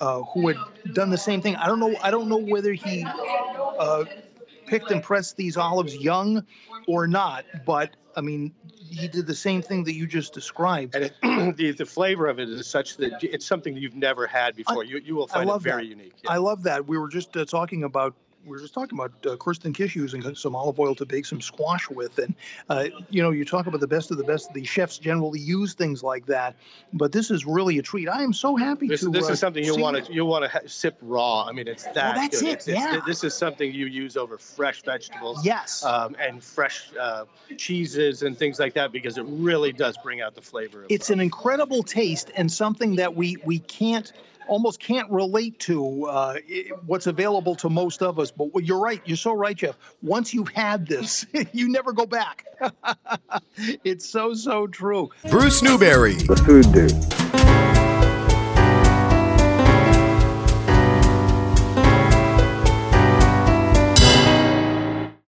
uh, who had done the same thing. I don't know. I don't know whether he uh, picked and pressed these olives young or not, but I mean, he did the same thing that you just described. And it, the, the flavor of it is such that it's something that you've never had before. you, you will find it very that. unique. I love that. We were just uh, talking about we were just talking about uh, Kristen Kish using some olive oil to bake some squash with, and uh, you know, you talk about the best of the best. The chefs generally use things like that, but this is really a treat. I am so happy This, to. this uh, is something you'll want to you'll want to ha- sip raw. I mean, it's that. Well, that's good. it, It's- it's- yeah. this is something you use over fresh vegetables. Yes. Um, and fresh uh, cheeses and things like that because it really does bring out the flavor. Of It's an incredible taste and something that we we can't almost can't relate to uh, what's available to most of us. But you're right. You're so right, Jeff. Once you've had this, you never go back. it's so so true. Bruce Newbury. The food dude.